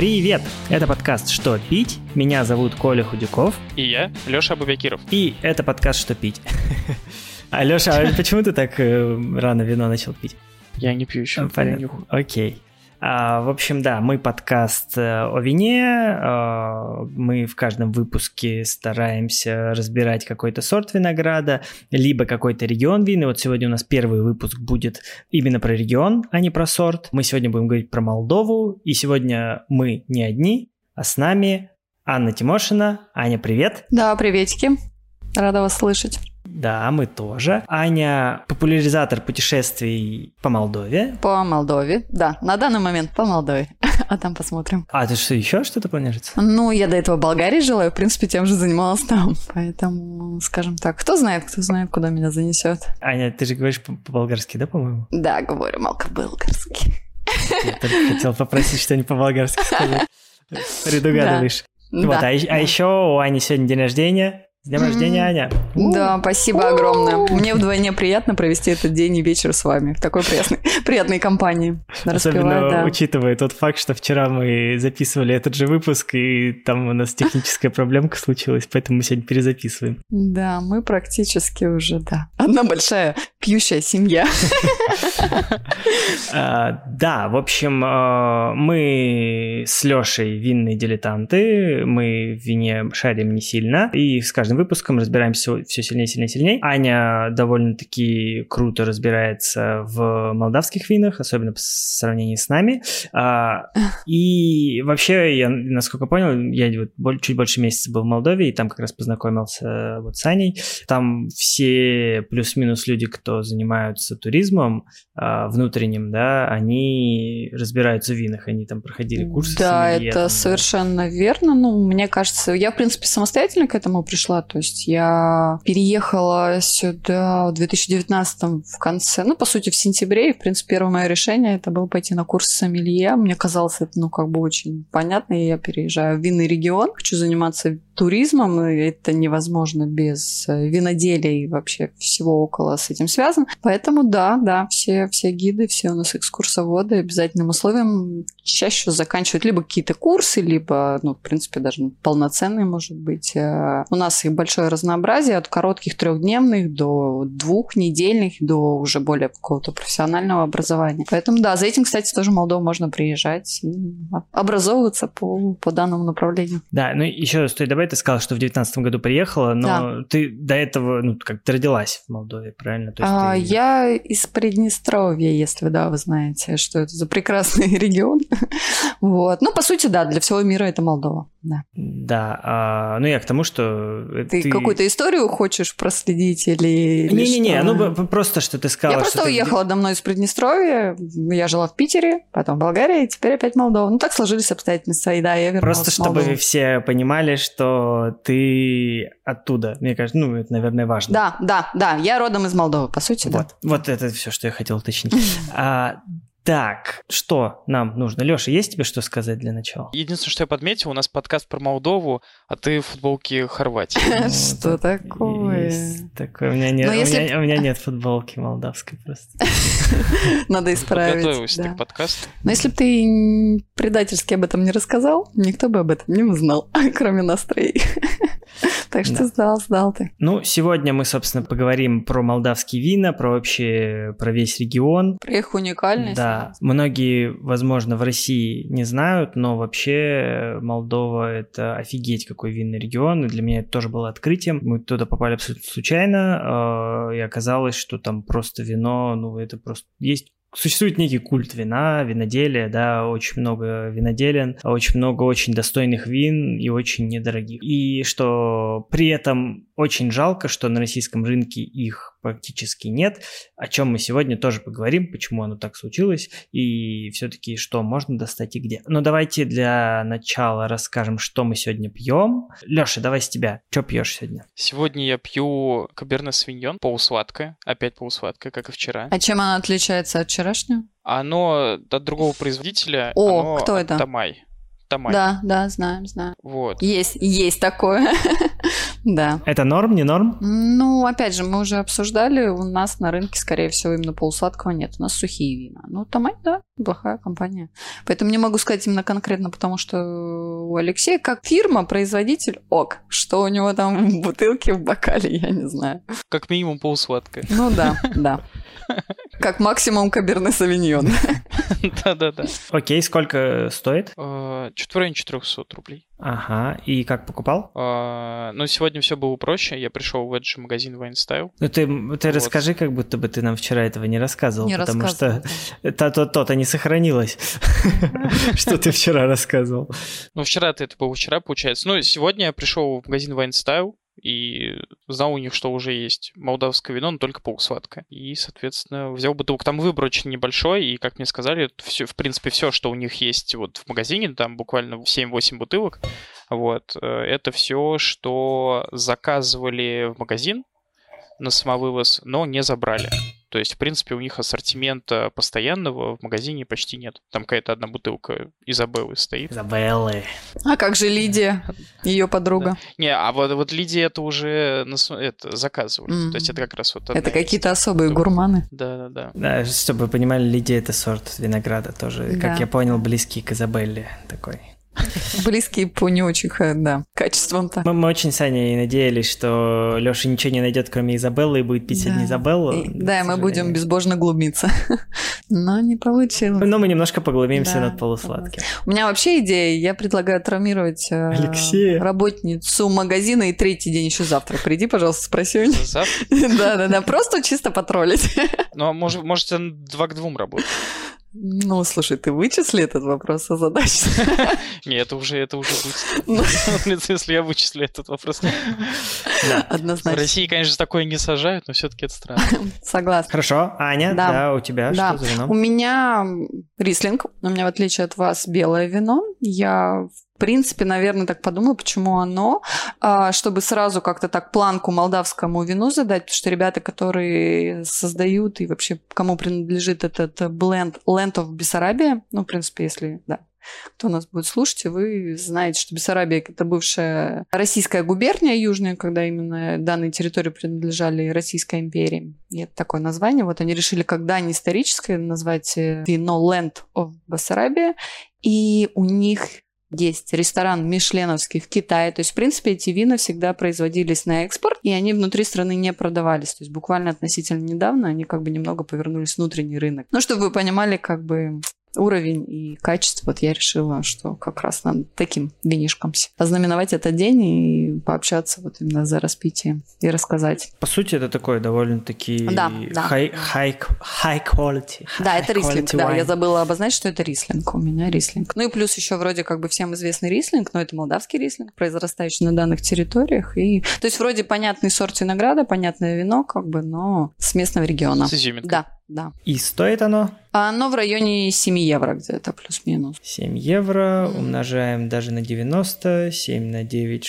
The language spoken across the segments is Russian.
Привет! Это подкаст «Что пить?». Меня зовут Коля Худяков. И я, Леша Абубякиров. И это подкаст «Что пить?». А, Леша, а почему ты так э, рано вино начал пить? Я не пью еще. Понятно. Окей. А, в общем, да, мы подкаст э, о вине. А, мы в каждом выпуске стараемся разбирать какой-то сорт винограда, либо какой-то регион вина. Вот сегодня у нас первый выпуск будет именно про регион, а не про сорт. Мы сегодня будем говорить про Молдову. И сегодня мы не одни, а с нами Анна Тимошина. Аня, привет. Да, приветики. Рада вас слышать. Да, мы тоже. Аня популяризатор путешествий по Молдове. По Молдове, да. На данный момент по Молдове. А там посмотрим. А ты что, еще что-то планируется? Ну, я до этого в Болгарии жила, и, в принципе, тем же занималась там. Поэтому, скажем так, кто знает, кто знает, куда меня занесет. Аня, ты же говоришь по-болгарски, да, по-моему? Да, говорю малко-болгарски. Я только хотел попросить что-нибудь по-болгарски сказать. Предугадываешь. Вот, Да, а, е- а да. еще у Ани сегодня день рождения. С днем рождения, Аня. Да, спасибо огромное. Мне вдвойне приятно провести этот день и вечер с вами в такой приятной, приятной компании. Особенно да. учитывая тот факт, что вчера мы записывали этот же выпуск, и там у нас техническая проблемка случилась, поэтому мы сегодня перезаписываем. Да, мы практически уже, да. Одна большая пьющая семья. А, Да, в общем, а, мы с Лешей винные дилетанты, мы в вине шарим не сильно, и с каждым выпуском разбираемся все сильнее, сильнее, сильнее. Аня довольно-таки круто разбирается в молдавских винах, особенно в сравнении с нами. А, И вообще, я, насколько понял, я вот чуть больше месяца был в Молдове, и там как раз познакомился вот с Аней. Там все плюс-минус люди, кто занимаются туризмом, а, внутренним, да, они разбираются в винах, они там проходили курсы. Да, это да. совершенно верно. Ну, мне кажется, я, в принципе, самостоятельно к этому пришла. То есть я переехала сюда в 2019 в конце, ну, по сути, в сентябре. И, в принципе, первое мое решение это было пойти на курс сомелье. Мне казалось это, ну, как бы очень понятно. И я переезжаю в винный регион, хочу заниматься туризмом, и это невозможно без э, виноделия и вообще всего около с этим связано. Поэтому да, да, все, все гиды, все у нас экскурсоводы обязательным условием чаще заканчивают либо какие-то курсы, либо, ну, в принципе, даже полноценные, может быть. Э, У нас большое разнообразие от коротких трехдневных до двухнедельных, до уже более какого-то профессионального образования. Поэтому да, за этим, кстати, тоже в Молдову можно приезжать и образовываться по, по данному направлению. Да, ну еще стоит добавить, ты сказала, что в 19 году приехала, но Да. ты до этого, ну, как ты родилась в Молдове, правильно? То есть А, ты- Я из Приднестровья, если да, вы знаете, что это за прекрасный регион. Вот. Ну, по сути, да, для всего мира это Молдова. Да. Да, а, ну я к тому, что... э, Ты, какую-то историю хочешь проследить или... или Не-не-не, что? ну просто, что ты сказала... Я просто ты- уехала давно из Приднестровья, я жила в Питере, потом в Болгарии, и теперь опять Молдова. Ну, так сложились обстоятельства, и да, я вернулась Просто чтобы все понимали, что ты оттуда. Мне кажется, ну, это, наверное, важно. Да, да, да, я родом из Молдовы, по сути, да. Вот, вот это все, что я хотел уточнить. А, так, что нам нужно? Леша, есть тебе что сказать для начала? Единственное, что я подметил, у нас подкаст про Молдову, а ты в футболке Хорватии. Что такое? Есть такое. У меня нет, Но у если- меня- у меня нет футболки молдавской просто. Надо исправить. Подготовился к подкасту. Но если бы ты предательски об этом не рассказал, никто бы об этом не узнал, кроме нас троих. Так что Да. сдал, сдал ты. Ну, сегодня мы, собственно, поговорим про молдавские вина, про вообще, про весь регион. Про их уникальность. Да, многие, возможно, в России не знают, но вообще Молдова это офигеть какой винный регион, и для меня это тоже было открытием. Мы туда попали абсолютно случайно, э, и оказалось, что там просто вино, ну это просто есть Существует некий культ вина, виноделия, да, очень много виноделен, очень много очень достойных вин и очень недорогих. И что при этом очень жалко, что на российском рынке их практически нет, о чем мы сегодня тоже поговорим, почему оно так случилось, и все-таки что можно достать и где. Но давайте для начала расскажем, что мы сегодня пьем. Леша, давай с тебя. Что пьешь сегодня? Сегодня я пью Каберне Свиньон, полусладкое, опять полусладкое, как и вчера. А чем она отличается от вчерашнего? Оно от другого производителя. О, оно кто это? Тамай. Тамай. Да, да, знаем, знаем. Вот. Есть, есть такое. Да. Это норм, не норм? Ну, опять же, мы уже обсуждали, у нас на рынке, скорее всего, именно полусладкого нет. У нас сухие вина. Ну, Тамань, да, плохая компания. Поэтому не могу сказать именно конкретно, потому что у Алексея как фирма, производитель, ок. Что у него там в бутылке, в бокале, я не знаю. Как минимум полусладкое. Ну да, да. Как максимум Каберне Савиньон. Да-да-да. Окей, сколько стоит? Э, Чуть в районе 400 рублей. Ага, и как покупал? А, Ну, сегодня все было проще. Я пришел в этот же магазин Wine Style. Ну ты, ты Вот. расскажи, как будто бы ты нам вчера этого не рассказывал, Не потому рассказывала. что то-то, то-то не сохранилось, что ты вчера рассказывал. Ну, вчера-то это было вчера, получается. Ну, сегодня я пришел в магазин Wine Style и знал у них, что уже есть молдавское вино, но только полусладкое. И, соответственно, взял бутылку. Там выбор очень небольшой, и, как мне сказали, все, в принципе, все, что у них есть вот в магазине, там буквально 7-8 бутылок, вот, э, это все, что заказывали в магазин на самовывоз, но не забрали. То есть, в принципе, у них ассортимента постоянного в магазине почти нет. Там какая-то одна бутылка Изабеллы стоит. Изабеллы. А как же Лидия, ее подруга? Не, а вот, вот Лидия это уже это, заказывали. Мгм. То есть это как раз вот... Это какие-то особые гурманы. Да-да-да. Да, чтобы вы понимали, Лидия это сорт винограда тоже, Да. как я понял, близкий к Изабелле такой. Близкие по не очень, да, качествам-то. Мы, мы очень с Аней надеялись, что Леша ничего не найдет, кроме Изабеллы, и будет пить Да. одни Изабеллу. И- Да, мы будем безбожно глумиться. Но не получилось. Но мы немножко поглубимся Да, над полусладким. У меня вообще идея, я предлагаю травмировать э, Алексея. работницу магазина и третий день еще завтра. Приди, пожалуйста, спроси у нее. Да-да-да, просто чисто потроллить. Ну, а может, может, это два к двум работает. Ну, слушай, ты вычисли этот вопрос о задаче. Не, это уже, это уже будет. Ну. Если я вычислю этот вопрос. В Однозначно. России, конечно, такое не сажают, но все-таки это странно. Согласна. Хорошо, Аня, Да. у тебя что за вино? У меня рислинг, у меня в отличие от вас белое вино. Я в принципе, наверное, так подумала, почему оно, А, чтобы сразу как-то так планку молдавскому вину задать, потому что ребята, которые создают и вообще кому принадлежит этот бленд Land of Bessarabia, ну, в принципе, если, да, кто нас будет слушать, вы знаете, что Бессарабия – это бывшая российская губерния южная, когда именно данные территории принадлежали Российской империи. И это такое название. Вот они решили, когда не историческое, назвать э, вино Land of Bessarabia. И у них есть ресторан Мишленовский в Китае. То есть, в принципе, эти вина всегда производились на экспорт, и они внутри страны не продавались. То есть, буквально относительно недавно они как бы немного повернулись внутренний рынок. Ну, чтобы вы понимали, как бы уровень и качество, вот я решила, что как раз надо таким винишком ознаменовать этот день и пообщаться вот именно за распитием и рассказать. По сути, это такой довольно-таки Да, да. high, high, high quality. Да, high это рислинг, да, я забыла обозначить, что это рислинг, у меня рислинг. Ну и плюс еще вроде как бы всем известный рислинг, но это молдавский рислинг, произрастающий на данных территориях. И... То есть вроде понятный сорт винограда, понятное вино, как бы, но с местного региона. С изюминкой. Да, да. И стоит оно Оно в районе 7 евро где-то, плюс-минус. 7 евро, умножаем даже на 90, 7 на 9,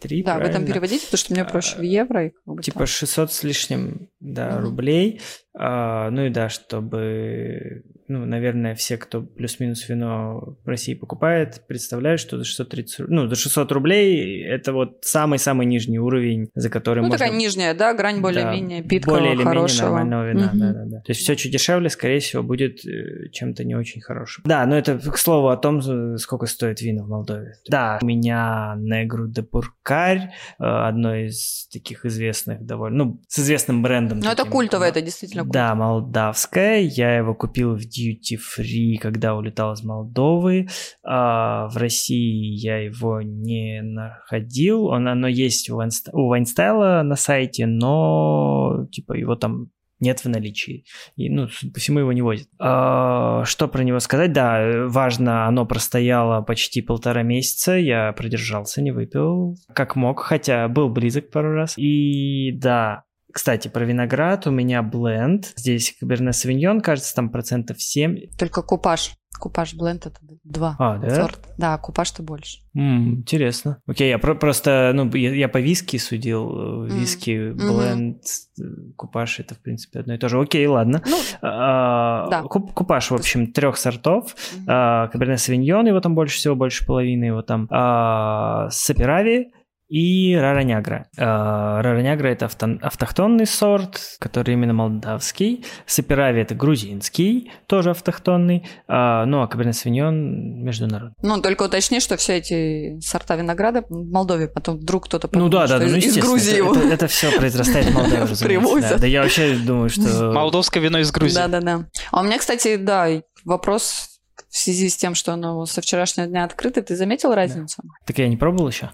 63, Да, в этом правильно? переводите, потому что мне проще в евро. и как бы Типа так. 600 с лишним, да, Мгм. рублей. А, ну и да, чтобы, ну, наверное, все, кто плюс-минус вино в России покупает, представляют, что за 630, ру- ну, за 600 рублей это вот самый-самый нижний уровень, за который Ну, можно... такая нижняя, да, грань более-менее Да, питкого, более или хорошего. менее нормального вина, Мгм. да, да, да. То есть все чуть дешевле, скорее всего, будет э, чем-то не очень хорошим. Да, но это к слову о том, сколько стоит вино в Молдове. Да, у меня Негру де Пуркарь, э, одно из таких известных довольно, ну, с известным брендом. Ну, это культовое, это действительно культовое. Да, молдавское. Я его купил в Duty Free, когда улетал из Молдовы. А, в России я его не находил. Он, оно есть у, Вайнст- у Вайнстайла на сайте, но типа его там нет в наличии. И, ну, судя по всему, его не возят. А, что про него сказать? Да, э, важно, оно простояло почти полтора месяца. Я продержался, не выпил как мог, хотя был близок пару раз. И да, кстати, про виноград у меня бленд. Здесь Каберне Савиньон, кажется, там процентов 7. Только купаж. Купаж бленд это два. А, да? сорта. Да, купаж-то больше. М, интересно. Окей, я про- просто, ну, я, я по виски судил. э. Виски, Мгм. бленд, э, купаж это, в принципе, одно и то же. Окей, ладно. Ну, А, Да. куп- Купаж, в общем, трех сортов. мгм. А, Каберне Савиньон, его там больше всего, больше половины его там. А, Саперави и Раранягра. Э, Раранягра – это авто, автохтонный сорт, который именно молдавский. Саперави – это грузинский, тоже автохтонный. Э, ну, а Каберне Савиньон – международный. Ну, только уточни, что все эти сорта винограда в Молдове, потом вдруг кто-то Ну да, да, что ну, из- Грузии его. это, это, это все произрастает в Молдове, разумеется. Привозят. Да, да я вообще думаю, что... Молдовское вино из Грузии. Да-да-да. А у меня, кстати, да, вопрос в связи с тем, что оно со вчерашнего дня открыто, ты заметил разницу? Так я не пробовал еще.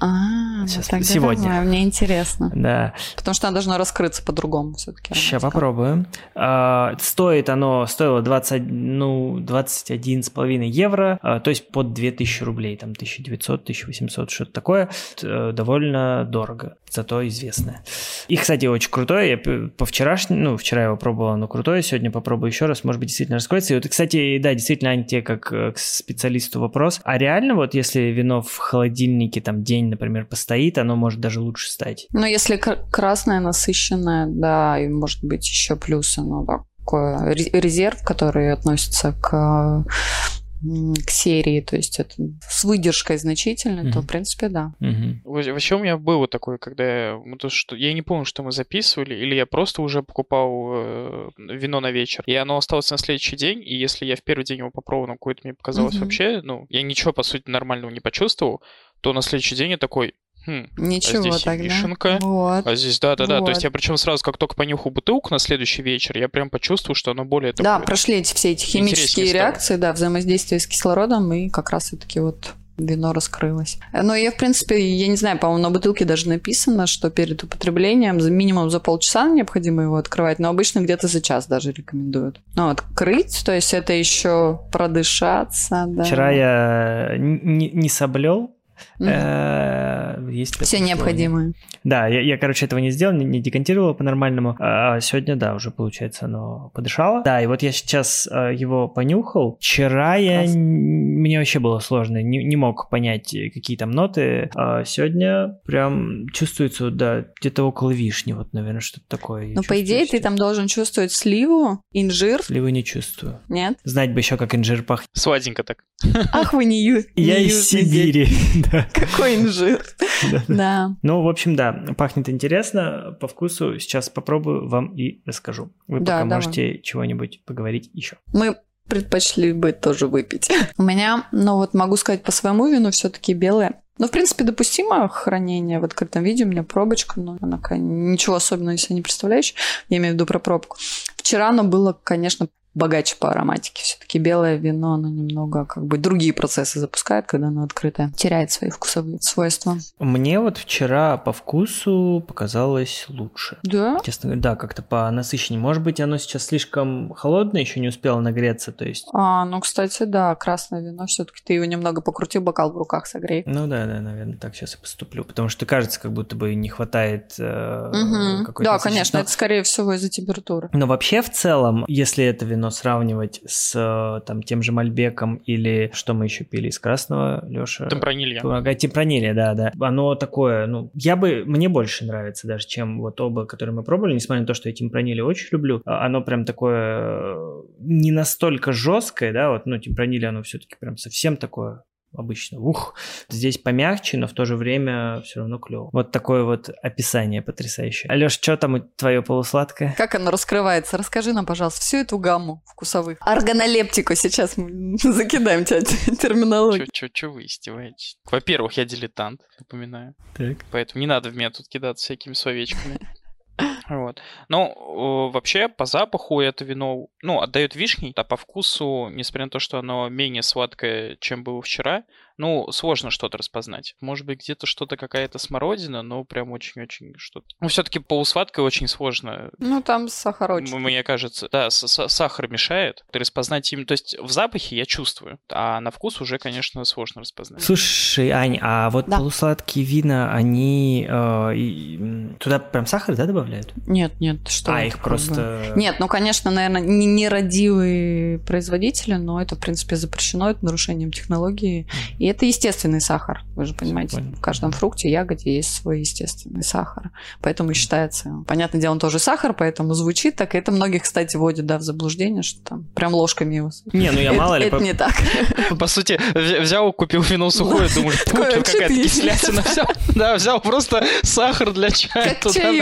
А, Сейчас, ну сегодня. давай, мне интересно. Да. Потому что оно должно раскрыться по-другому все-таки. Сейчас попробуем. А, стоит оно, стоило 20, ну, 21 с половиной евро, а, то есть под 2000 рублей, там 1900, 1800, что-то такое. Э, Довольно дорого, зато известное. И, кстати, очень крутое. Я по вчерашнему, ну, вчера его пробовал, оно крутое, сегодня попробую еще раз, может быть, действительно раскроется. И вот, кстати, да, действительно, Ань, тебе как э, к специалисту вопрос. А реально вот если вино в холодильнике там день, например, постоит, оно может даже лучше стать? Ну, если кр- красное, насыщенное, да, и может быть еще плюс оно такое ре- резерв, который относится к к серии, то есть это с выдержкой значительной, то, Мгм. в принципе, да. Во- Вообще у меня было такое, когда я, ну, то, что, я не помню, что мы записывали, или я просто уже покупал э, вино на вечер, и оно осталось на следующий день, и если я в первый день его попробовал, но какое-то мне показалось Мгм. вообще, ну, я ничего, по сути, нормального не почувствовал, то на следующий день я такой, хм, Ничего здесь и тогда. вишенка, Вот. а здесь, да-да-да, то Вот. есть я причем сразу, как только понюхал бутылку на следующий вечер, я прям почувствовал, что оно более Да, такое. прошли эти все эти химические стало. реакции, да, взаимодействие с кислородом, и как раз таки вот вино раскрылось. Но я, в принципе, я не знаю, по-моему, на бутылке даже написано, что перед употреблением за минимум за полчаса необходимо его открывать, но обычно где-то за час даже рекомендуют. Ну, открыть, то есть это еще продышаться, да. Вчера я не, не соблел. Мгм. Есть Все необходимое. Да, я, я, короче, этого не сделал, не, не декантировал по-нормальному. А сегодня, да, уже, получается, оно подышало. Да, и вот я сейчас э, его понюхал. Вчера я... Класс. Мне вообще было сложно, не, не мог понять, э, какие там ноты. А сегодня прям чувствуется, да, где-то около вишни, вот, наверное, что-то такое. Но, по идее, чувствую ты там должен чувствовать сливу, инжир, Сливы не чувствую. нет? Знать бы еще, как инжир пахнет. Сладенько так. Ах, вы не ю- Я не из. Сибири, да. Какой инжир? Да. Ну, в общем, да, пахнет интересно, по вкусу. Сейчас попробую вам и расскажу. Вы пока можете чего-нибудь поговорить еще. Мы предпочли бы тоже выпить. У меня, ну вот могу сказать по своему вину, все-таки белое. Ну, в принципе, допустимо хранение в открытом виде. У меня пробочка, но она ничего особенного из себя не представляющая. Я имею в виду про пробку. Вчера оно было, конечно, богаче по ароматике. Все-таки белое вино, оно немного как бы другие процессы запускает, когда оно открытое. Теряет свои вкусовые свойства. Мне вот вчера по вкусу показалось лучше. Да? Честно говоря, да, как-то по насыщеннее. Может быть, оно сейчас слишком холодное, еще не успело нагреться, то есть... А, ну, кстати, да, красное вино. Все-таки ты его немного покрути, бокал в руках согрей. Ну да, да, наверное, так сейчас и поступлю. Потому что кажется, как будто бы не хватает э, Мгм. какой-то Да, конечно, Но- это скорее всего из-за температуры. Но вообще в целом, если это вино сравнивать с э, там тем же Мальбеком или что мы еще пили из красного, Леша? Темпранилья. Темпранилья, да, да. Оно такое, ну, я бы, мне больше нравится даже, чем вот оба, которые мы пробовали, несмотря на то, что я темпранилья очень люблю. А Оно прям такое э, не настолько жесткое, да, вот, ну, темпранилья, оно все-таки прям совсем такое обычно. Ух, здесь помягче, но в то же время все равно клево. Вот такое вот описание потрясающее. Алеш, что там твое полусладкое? Как оно раскрывается? Расскажи нам, пожалуйста, всю эту гамму вкусовых. Органолептику сейчас мы закидаем тебя терминологию. Чё, чё, чё вы издеваетесь? Во-первых, я дилетант, напоминаю. Так. Поэтому не надо в меня тут кидаться всякими словечками. Вот. Но э, вообще по запаху это вино, ну, отдает вишней, а по вкусу, несмотря на то, что оно менее сладкое, чем было вчера, ну, сложно что-то распознать. Может быть, где-то что-то какая-то смородина, но прям очень-очень что-то. Ну, все-таки полусладкое очень сложно. Ну, там сахарочек. Мне кажется, да, с- с- сахар мешает. Распознать им, то есть в запахе я чувствую, а на вкус уже, конечно, сложно распознать. Слушай, Ань, а вот Да. полусладкие вина, они э, туда прям сахар, да, добавляют? Нет, нет, что А, их как просто... Нет, ну, конечно, наверное, не нерадивые производители, но это, в принципе, запрещено, это нарушением технологии. И это естественный сахар. Вы же понимаете, в каждом фрукте, ягоде есть свой естественный сахар. Поэтому и считается... Понятное дело, он тоже сахар, поэтому звучит так. И это многих, кстати, вводит да, в заблуждение, что там прям ложками его... Не, ну я мало ли... это не так. По сути, вз- взял, купил вино сухое, думаешь, Такое, какая-то кислятина. Да, взял просто сахар для чая. Как туда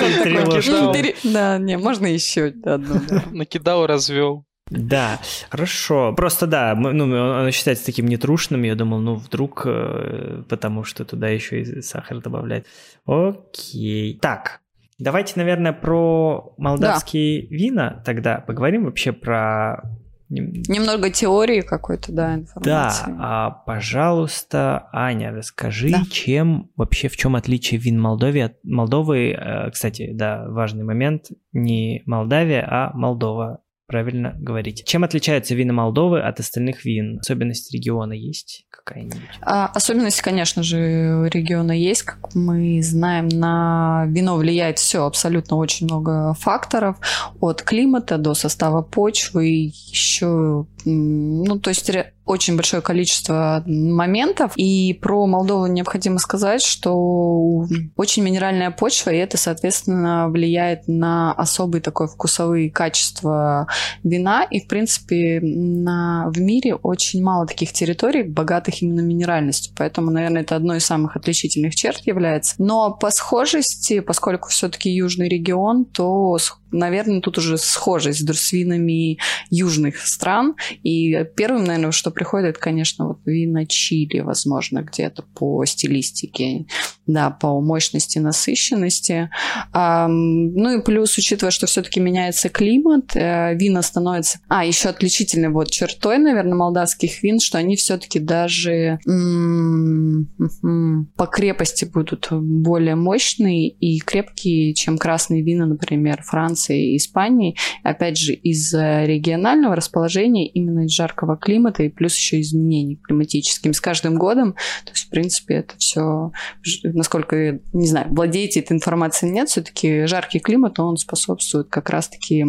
бери- Да, не, можно еще одну. да. Накидал, развел. Да, хорошо. Просто да, ну, он считается таким нетрушным. Я думал, ну, вдруг, э, потому что туда еще и сахар добавляют. Окей. Так, давайте, наверное, про молдавские вина тогда поговорим вообще про... нем- Немного теории какой-то, да, Да, информации. а, пожалуйста, Аня, расскажи, Да. чем вообще, в чем отличие вин Молдовы от Молдовы, э, кстати, да, важный момент, не Молдавия, а Молдова, правильно говорите. Чем отличаются вина Молдовы от остальных вин? Особенность региона есть какая-нибудь? А, особенность, конечно же, региона есть. Как мы знаем, на вино влияет все, абсолютно очень много факторов. От климата до состава почвы, еще, ну, то есть очень большое количество моментов. И про Молдову необходимо сказать, что очень минеральная почва, и это, соответственно, влияет на особые такое вкусовые качества вина. И, в принципе, на, в мире очень мало таких территорий, богатых именно минеральностью. Поэтому, наверное, это одной из самых отличительных черт является. Но по схожести, поскольку все-таки южный регион, то, наверное, тут уже схожесть с дру- с винами южных стран. И первым, наверное, что приходит, это, конечно, вот вина Чили, возможно, где-то по стилистике, да, по мощности, насыщенности. Ну и плюс, учитывая, что все-таки меняется климат, э, вина становятся... А, еще отличительной вот чертой, наверное, молдавских вин, что они все-таки даже по крепости будут более мощные и крепкие, чем красные вина, например, Франции и Испании. Опять же, из-за регионального расположения, именно из жаркого климата и плюс еще изменений климатическим с каждым годом. То есть, в принципе, это все, насколько, не знаю, владеете этой информацией нет, все-таки жаркий климат, он способствует как раз-таки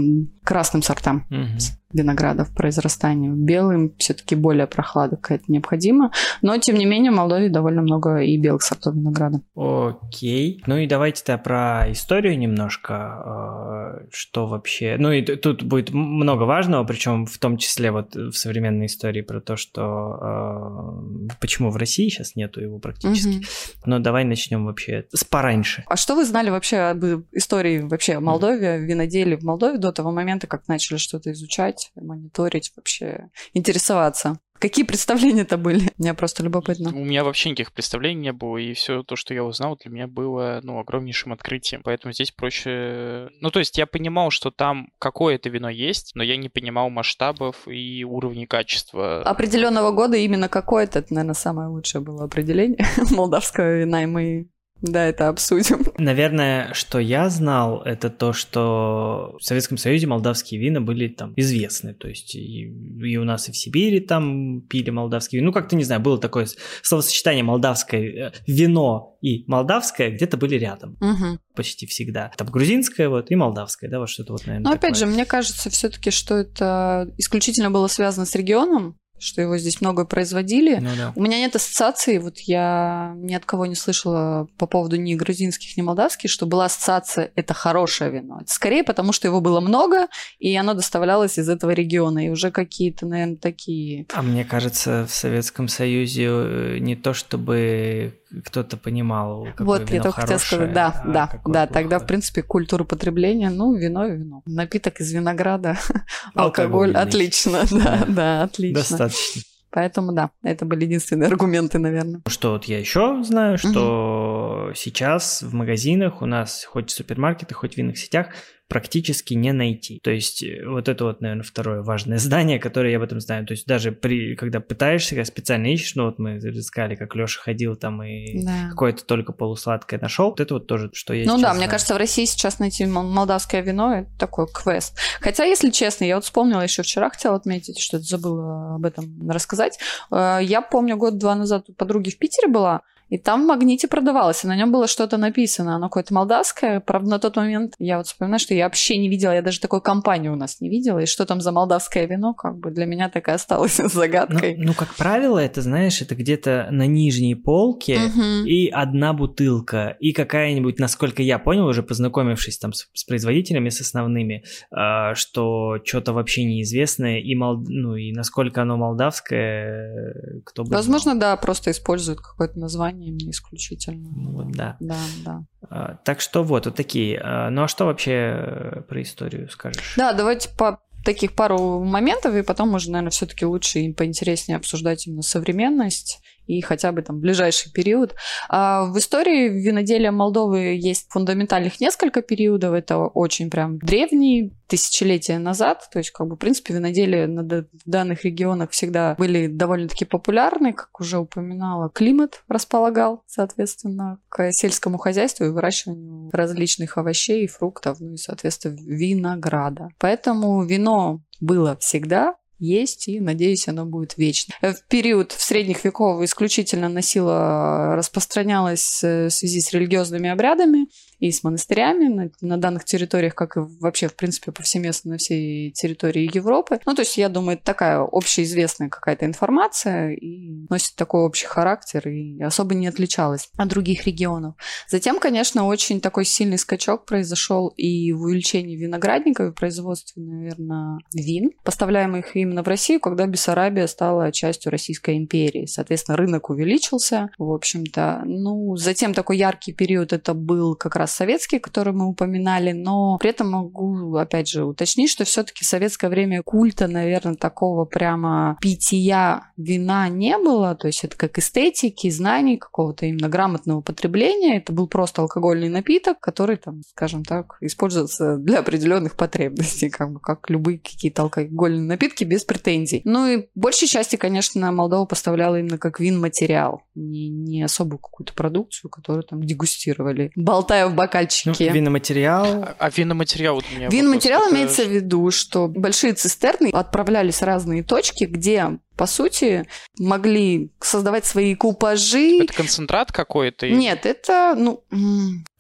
красным сортам Мгм. виноградов произрастанию. Белым все-таки более прохлада какая-то необходима. Но, тем не менее, в Молдове довольно много и белых сортов винограда. Окей. Ну и давайте-то про историю немножко, э, что вообще... Ну и тут будет много важного, причем в том числе вот в современной истории про то, что э, почему в России сейчас нету его практически. Мгм. Но давай начнем вообще с пораньше. А что вы знали вообще об истории вообще о Молдове, о виноделии в Молдове до того момента, как начали что-то изучать, мониторить, вообще интересоваться? Какие представления-то были? Мне просто любопытно. У меня вообще никаких представлений не было, и все то, что я узнал, для меня было, ну, огромнейшим открытием. Поэтому здесь проще... Ну, то есть я понимал, что там какое-то вино есть, но я не понимал масштабов и уровней качества. Определенного года именно какое-то, это, наверное, самое лучшее было определение молдавского вина, и мы, да, это обсудим. Наверное, что я знал, это то, что в Советском Союзе молдавские вина были там известны. То есть и, и у нас и в Сибири там пили молдавские вина. Ну, как-то, не знаю, было такое словосочетание молдавское э, вино и молдавское где-то были рядом Мгм. почти всегда. Там грузинское вот и молдавское, да, вот что-то вот, наверное, Но опять же, мне кажется все-таки, что это исключительно было связано с регионом, что его здесь много производили. Ну да. У меня нет ассоциации, вот я ни от кого не слышала по поводу ни грузинских, ни молдавских, что была ассоциация «это хорошее вино». Это скорее потому, что его было много, и оно доставлялось из этого региона, и уже какие-то, наверное, такие... А мне кажется, в Советском Союзе э, не то чтобы кто-то понимал, какое вот, я вино только хотела сказать, хорошее, да, а да, да, тогда, в принципе, культура потребления, ну, вино и вино. Напиток из винограда, алкоголь, отлично, Да. да, отлично. Достаточно. Поэтому, да, это были единственные аргументы, наверное. Что вот я еще знаю, что сейчас в магазинах у нас хоть в супермаркетах, хоть в винных сетях практически не найти. То есть э, вот это вот, наверное, второе важное здание, которое я об этом знаю. То есть даже при, когда пытаешься, когда специально ищешь, ну вот мы искали, как Леша ходил там и Да. какое-то только полусладкое нашел. Вот это вот тоже, что я Ну да, мне знаю. кажется, в России сейчас найти мол- молдавское вино это такой квест. Хотя, если честно, я вот вспомнила еще вчера, хотела отметить, что забыла об этом рассказать. Э, Я помню, год-два назад у подруги в Питере была, И там в магните продавалось, и на нем было что-то написано. Оно какое-то молдавское. Правда, на тот момент я вот вспоминаю, что я вообще не видела, я даже такой компании у нас не видела. И что там за молдавское вино, как бы для меня так и осталось загадкой. Ну, ну как правило, это, знаешь, это где-то на нижней полке угу. и одна бутылка, и какая-нибудь, насколько я понял, уже познакомившись там с, с производителями, с основными, э, что что-то вообще неизвестное, и, мол, ну, и насколько оно молдавское, кто бы Возможно, знал. да, просто используют какое-то название исключительно. Ну, вот, да. Да, да. А, так что вот, вот такие. А, ну а что вообще э, про историю скажешь? Да, давайте по таких пару моментов, и потом уже, наверное, все-таки лучше и поинтереснее обсуждать именно современность и хотя бы там ближайший период. А в истории виноделия Молдовы есть фундаментальных несколько периодов. Это очень прям древний, тысячелетия назад. То есть, как бы, в принципе, виноделие на данных регионах всегда были довольно-таки популярны, как уже упоминала. Климат располагал, соответственно, к сельскому хозяйству и выращиванию различных овощей и фруктов, ну и, соответственно, винограда. Поэтому вино было всегда, есть, и, надеюсь, оно будет вечно. В период в средних веков исключительно насилие распространялось э, в связи с религиозными обрядами, и с монастырями на, на данных территориях, как и вообще, в принципе, повсеместно на всей территории Европы. Ну, то есть, я думаю, это такая общеизвестная какая-то информация и носит такой общий характер и особо не отличалась от других регионов. Затем, конечно, очень такой сильный скачок произошел и в увеличении виноградников и производстве, наверное, вин, поставляемых именно в Россию, когда Бессарабия стала частью Российской империи. Соответственно, рынок увеличился, в общем-то. Ну, затем такой яркий период это был как раз советский, который мы упоминали, но при этом могу, опять же, уточнить, что все-таки в советское время культа, наверное, такого прямо питья вина не было, то есть это как эстетики, знаний, какого-то именно грамотного потребления, это был просто алкогольный напиток, который там, скажем так, используется для определенных потребностей, как бы как любые какие-то алкогольные напитки без претензий. Ну и большей части, конечно, Молдова поставляла именно как вин-материал, не, не особую какую-то продукцию, которую там дегустировали, болтая в бокальчике. Ну, виноматериал. А, а виноматериал вот у меня Виноматериал вопрос, имеется в виду, что большие цистерны отправлялись в разные точки, где по сути, могли создавать свои купажи. Это концентрат какой-то? Нет, это, ну...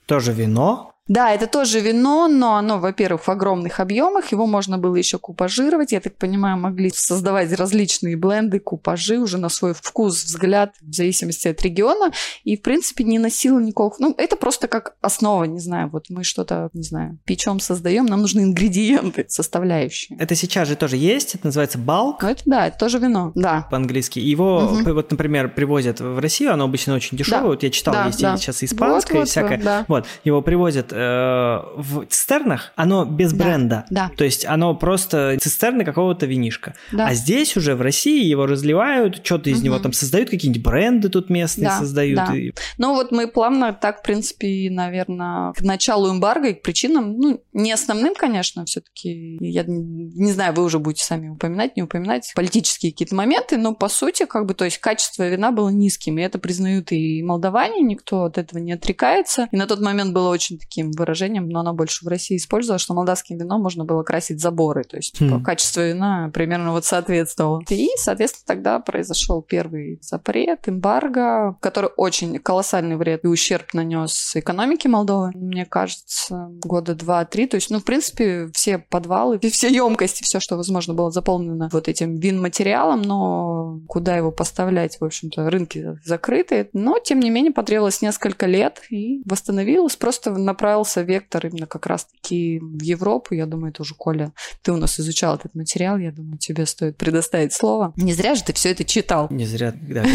Тоже вино? Да, это тоже вино, но оно, во-первых, в огромных объемах, его можно было еще купажировать. Я так понимаю, могли создавать различные бленды, купажи уже на свой вкус, взгляд, в зависимости от региона. И, в принципе, не носило никакого... Ну, это просто как основа, не знаю, вот мы что-то, не знаю, печем, создаем, нам нужны ингредиенты, составляющие. Это сейчас же тоже есть, это называется балк. Ну, это да, это тоже вино, да. По-английски. Его, угу. вот, например, привозят в Россию, оно обычно очень дешевое. Да. Вот я читал, да, есть да. сейчас испанское, вот, вот, всякое. Да. Вот, его привозят в цистернах, оно без да, бренда. Да. То есть оно просто цистерны какого-то винишка. Да. А здесь уже в России его разливают, что-то из угу. него там создают, какие-нибудь бренды тут местные да, создают. Да. И... Ну вот мы плавно так, в принципе, наверное, к началу эмбарго и к причинам, ну, не основным, конечно, все-таки, я не знаю, вы уже будете сами упоминать, не упоминать, политические какие-то моменты, но по сути, как бы, то есть качество вина было низким, и это признают и молдаване, никто от этого не отрекается. И на тот момент было очень таким выражением, но оно больше в России использовалось, что молдавским вином можно было красить заборы, то есть типа, mm. качество вина примерно вот соответствовало. И, соответственно, тогда произошел первый запрет, эмбарго, который очень колоссальный вред и ущерб нанес экономике Молдовы, мне кажется, года два-три. То есть, ну, в принципе, все подвалы, все емкости, все, что возможно было заполнено вот этим вин-материалом, но куда его поставлять, в общем-то, рынки закрыты. Но, тем не менее, потребовалось несколько лет и восстановилось. Просто направился вектор именно как раз-таки в Европу. Я думаю, это уже, Коля, ты у нас изучал этот материал, я думаю, тебе стоит предоставить слово. Не зря же ты все это читал. Не зря, да,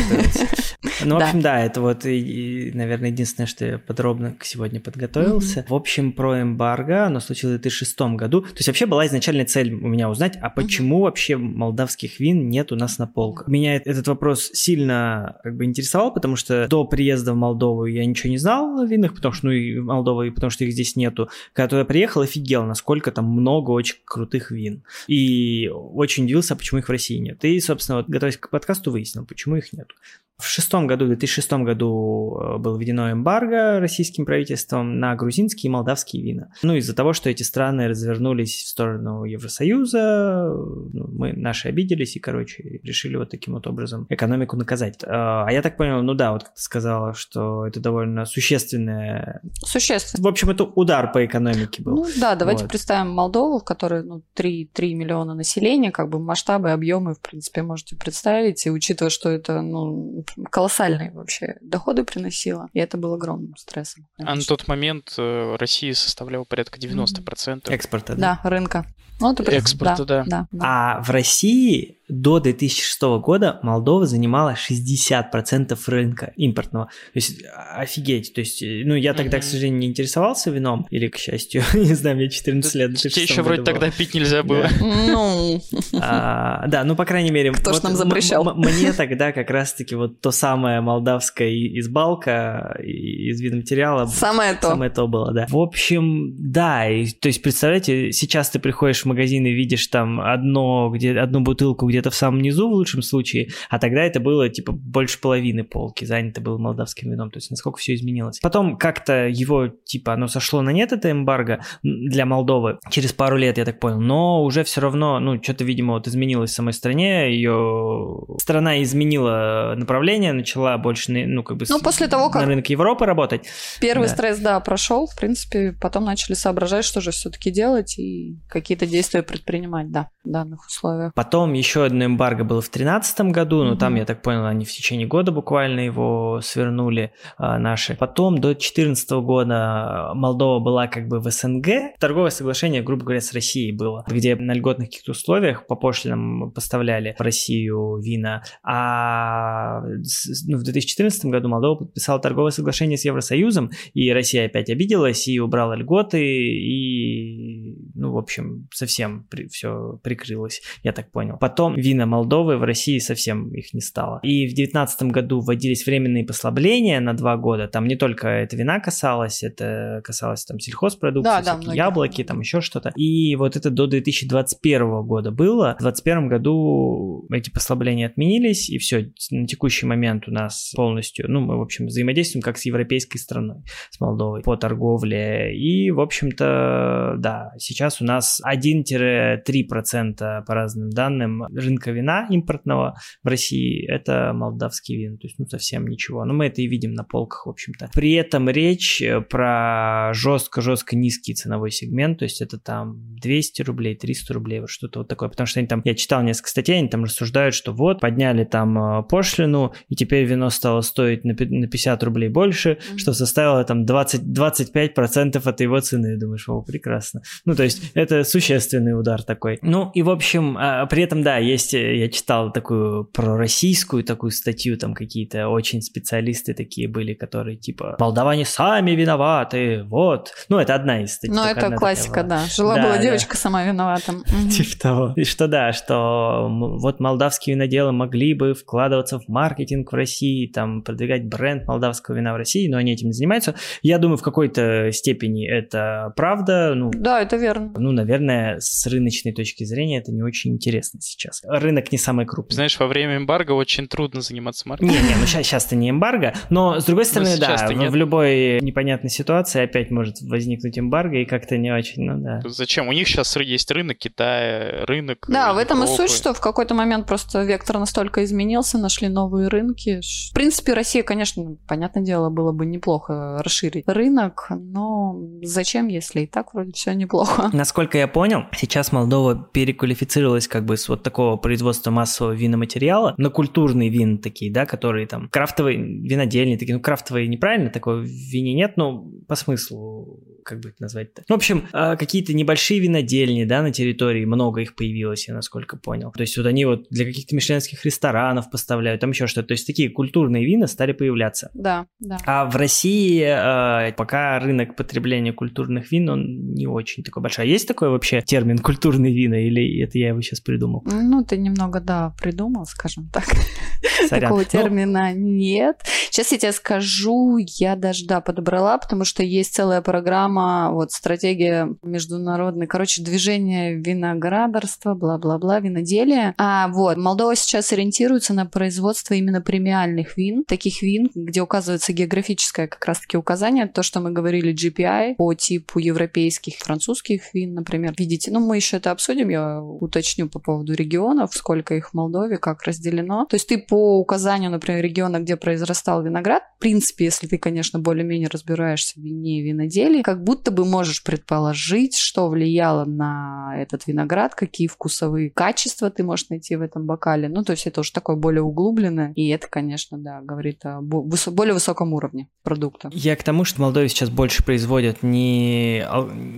Ну, в общем, да, это вот, наверное, единственное, что я подробно сегодня подготовился. В общем, про эмбарго, оно случилось в 2006 году. То есть вообще была изначальная цель у меня узнать, а почему вообще молдавских вин нет у нас на полках? Меня этот вопрос сильно как бы интересовал, потому что до приезда в Молдову я ничего не знал о винах, потому что, ну, и Молдова, и потому что их здесь нету. Когда я приехал, офигел, насколько там много очень крутых вин. И очень удивился, почему их в России нет. И, собственно, вот готовясь к подкасту, выяснил, почему их нет. В шестом году, в 2006 году э, было введено эмбарго российским правительством на грузинские и молдавские вина. Ну, из-за того, что эти страны развернулись в сторону Евросоюза, ну, мы наши обиделись и, короче, решили вот таким вот образом экономику наказать. А я так понял, ну да, вот как ты сказала, что это довольно существенное... Существенно. В общем, это удар по экономике был. Ну да, давайте Вот. представим Молдову, в которой ну, 3, 3 миллиона населения, как бы масштабы, объемы, в принципе, можете представить, и учитывая, что это ну, колоссальные вообще доходы приносило, и это был огромным стрессом. А на конечно. тот момент э, Россия составляла порядка 90%. Экспорта, да. Да, рынка. Ну, пред- Экспорта, да. да, да. А в России до 2006 года Молдова занимала 60% рынка импортного. То есть офигеть. То есть, э, ну, я тогда, к Мгм. сожалению, не интересовался вином, или, к счастью, не знаю, мне 14 лет. Тебе 2006 еще вроде было. тогда пить нельзя было. Ну, А, да, ну, по крайней мере... Кто ж вот нам запрещал? Мне тогда как раз-таки вот то самое молдавское избалка из видоматериала самое то. Самое то было, да. В общем, да, и, то есть, представляете, сейчас ты приходишь в магазин и видишь там одно, где, одну бутылку где-то в самом низу, в лучшем случае, а тогда это было, типа, больше половины полки занято было молдавским вином, то есть, насколько все изменилось. Потом как-то его, типа, оно сошло на нет, это эмбарго для Молдовы, через пару лет, я так понял, но уже все равно, ну, что-то, видимо, вот изменилось в самой стране, ее страна изменила направление, начала больше, ну, как бы, Ну, с- после того, как на рынок Европы работать, Первый Да. стресс, да, прошел. В принципе, потом начали соображать, что же все-таки делать и какие-то действия предпринимать, да, данных условиях. Потом еще одно эмбарго было в 2013 году, но Мгм. там, я так понял, они в течение года буквально его свернули а, наши. Потом до 2014 года Молдова была как бы в СНГ. Торговое соглашение, грубо говоря, с Россией было, где на льготных каких-то условиях по пошлинам поставляли в Россию вина. А ну, в 2014 году Молдова подписала торговое соглашение с Евросоюзом, и Россия опять обиделась и убрала льготы, и, ну, в общем, совсем все прикрылось, я так понял. Потом вина Молдовы в России совсем их не стало. И в 2019 году вводились временные послабления на два года. Там не только это вина касалось, это касалось там сельхозпродукции, Да, да, яблоки, там еще что-то. И вот это до 2021 года было. В 2021 году эти послабления отменились, и все, на текущий момент у нас полностью, ну, мы, в общем, взаимодействуем как с европейской страной, с Молдовой по торговле. И, в общем-то, да, сейчас у нас 1-3% по разным данным рынка вина импортного в России это молдавские вина, то есть, ну, совсем ничего. Но мы это и видим на полках, в общем-то. При этом речь э, про жестко-жестко низкий ценовой сегмент, то есть это там 200 рублей, 300 рублей, вот что-то вот такое. Потому что они там, я читал несколько статей, они там рассуждают, что вот, подняли там э, пошлину, и теперь вино стало стоить на пи- на 50 рублей больше, Мгм. что составило там 20, 25% от его цены. Думаешь, о, прекрасно. Ну, то есть это существенный удар такой. Ну, и, в общем, а, при этом, да, есть, э, я читал такую пророссийскую такую статью, там какие-то очень специалисты такие были, которые типа, молдаване сами виноваты, вот. Ну, это одна из статей. Ну, это классика, такая да. Жила-была Да, да. девочка, сама виновата. Типа того. И что да, что вот молдавские виноделы могли бы вкладываться в маркетинг в России, там, продвигать бренд молдавского вина в России, но они этим не занимаются. Я думаю, в какой-то степени это правда. Ну, Да, это верно. ну, наверное, с рыночной точки зрения это не очень интересно сейчас. Рынок не самый крупный. Знаешь, во время эмбарго очень трудно заниматься маркетингом. Не, не, ну сейчас, сейчас-то не эмбарго, но с другой стороны, да, в, в любой непонятной ситуации опять может возникнуть эмбарго и как-то не очень, ну да. Зачем? У них сейчас есть рынок Китая, рынок Да, в этом и Европы. суть, что в какой-то момент просто вектор настолько изменился, нашли новые рынки. В принципе, Россия, конечно, понятное дело, было бы неплохо расширить рынок, но зачем, если и так вроде все неплохо? Насколько я понял, сейчас Молдова переквалифицировалась как бы с вот такого производства массового виноматериала на культурные вин такие, да, которые там крафтовые, винодельные такие, ну крафтовые неправильно, такого в вине нет, но по смыслу, как бы это назвать-то. Ну, в общем, а, какие-то небольшие винодельни, да, на территории, много их появилось, я насколько понял. То есть вот они вот для каких-то мишленских ресторанов поставляют, там еще что-то. То есть такие культурные вина стали появляться. Да, да. А в России э, пока рынок потребления культурных вин, он не очень такой большой. А есть такой вообще термин культурные вина, или это я его сейчас придумал? Ну, ты немного, да, придумал, скажем так. Сорян. Такого Ну, термина нет. Сейчас я тебе скажу, я даже, да, подобрала, потому что есть целая программа программа, вот стратегия международной, короче, движение виноградарства, бла-бла-бла, виноделия. А вот Молдова сейчас ориентируется на производство именно премиальных вин, таких вин, где указывается географическое как раз-таки указание, то, что мы говорили GPI по типу европейских, французских вин, например. Видите, ну мы еще это обсудим, я уточню по поводу регионов, сколько их в Молдове, как разделено. То есть ты по указанию, например, региона, где произрастал виноград, в принципе, если ты, конечно, более-менее разбираешься в вине и виноделии, как будто бы можешь предположить, что влияло на этот виноград, какие вкусовые качества ты можешь найти в этом бокале. Ну, то есть это уже такое более углубленное, и это, конечно, да, говорит о более высоком уровне продукта. Я к тому, что в Молдове сейчас больше производят не,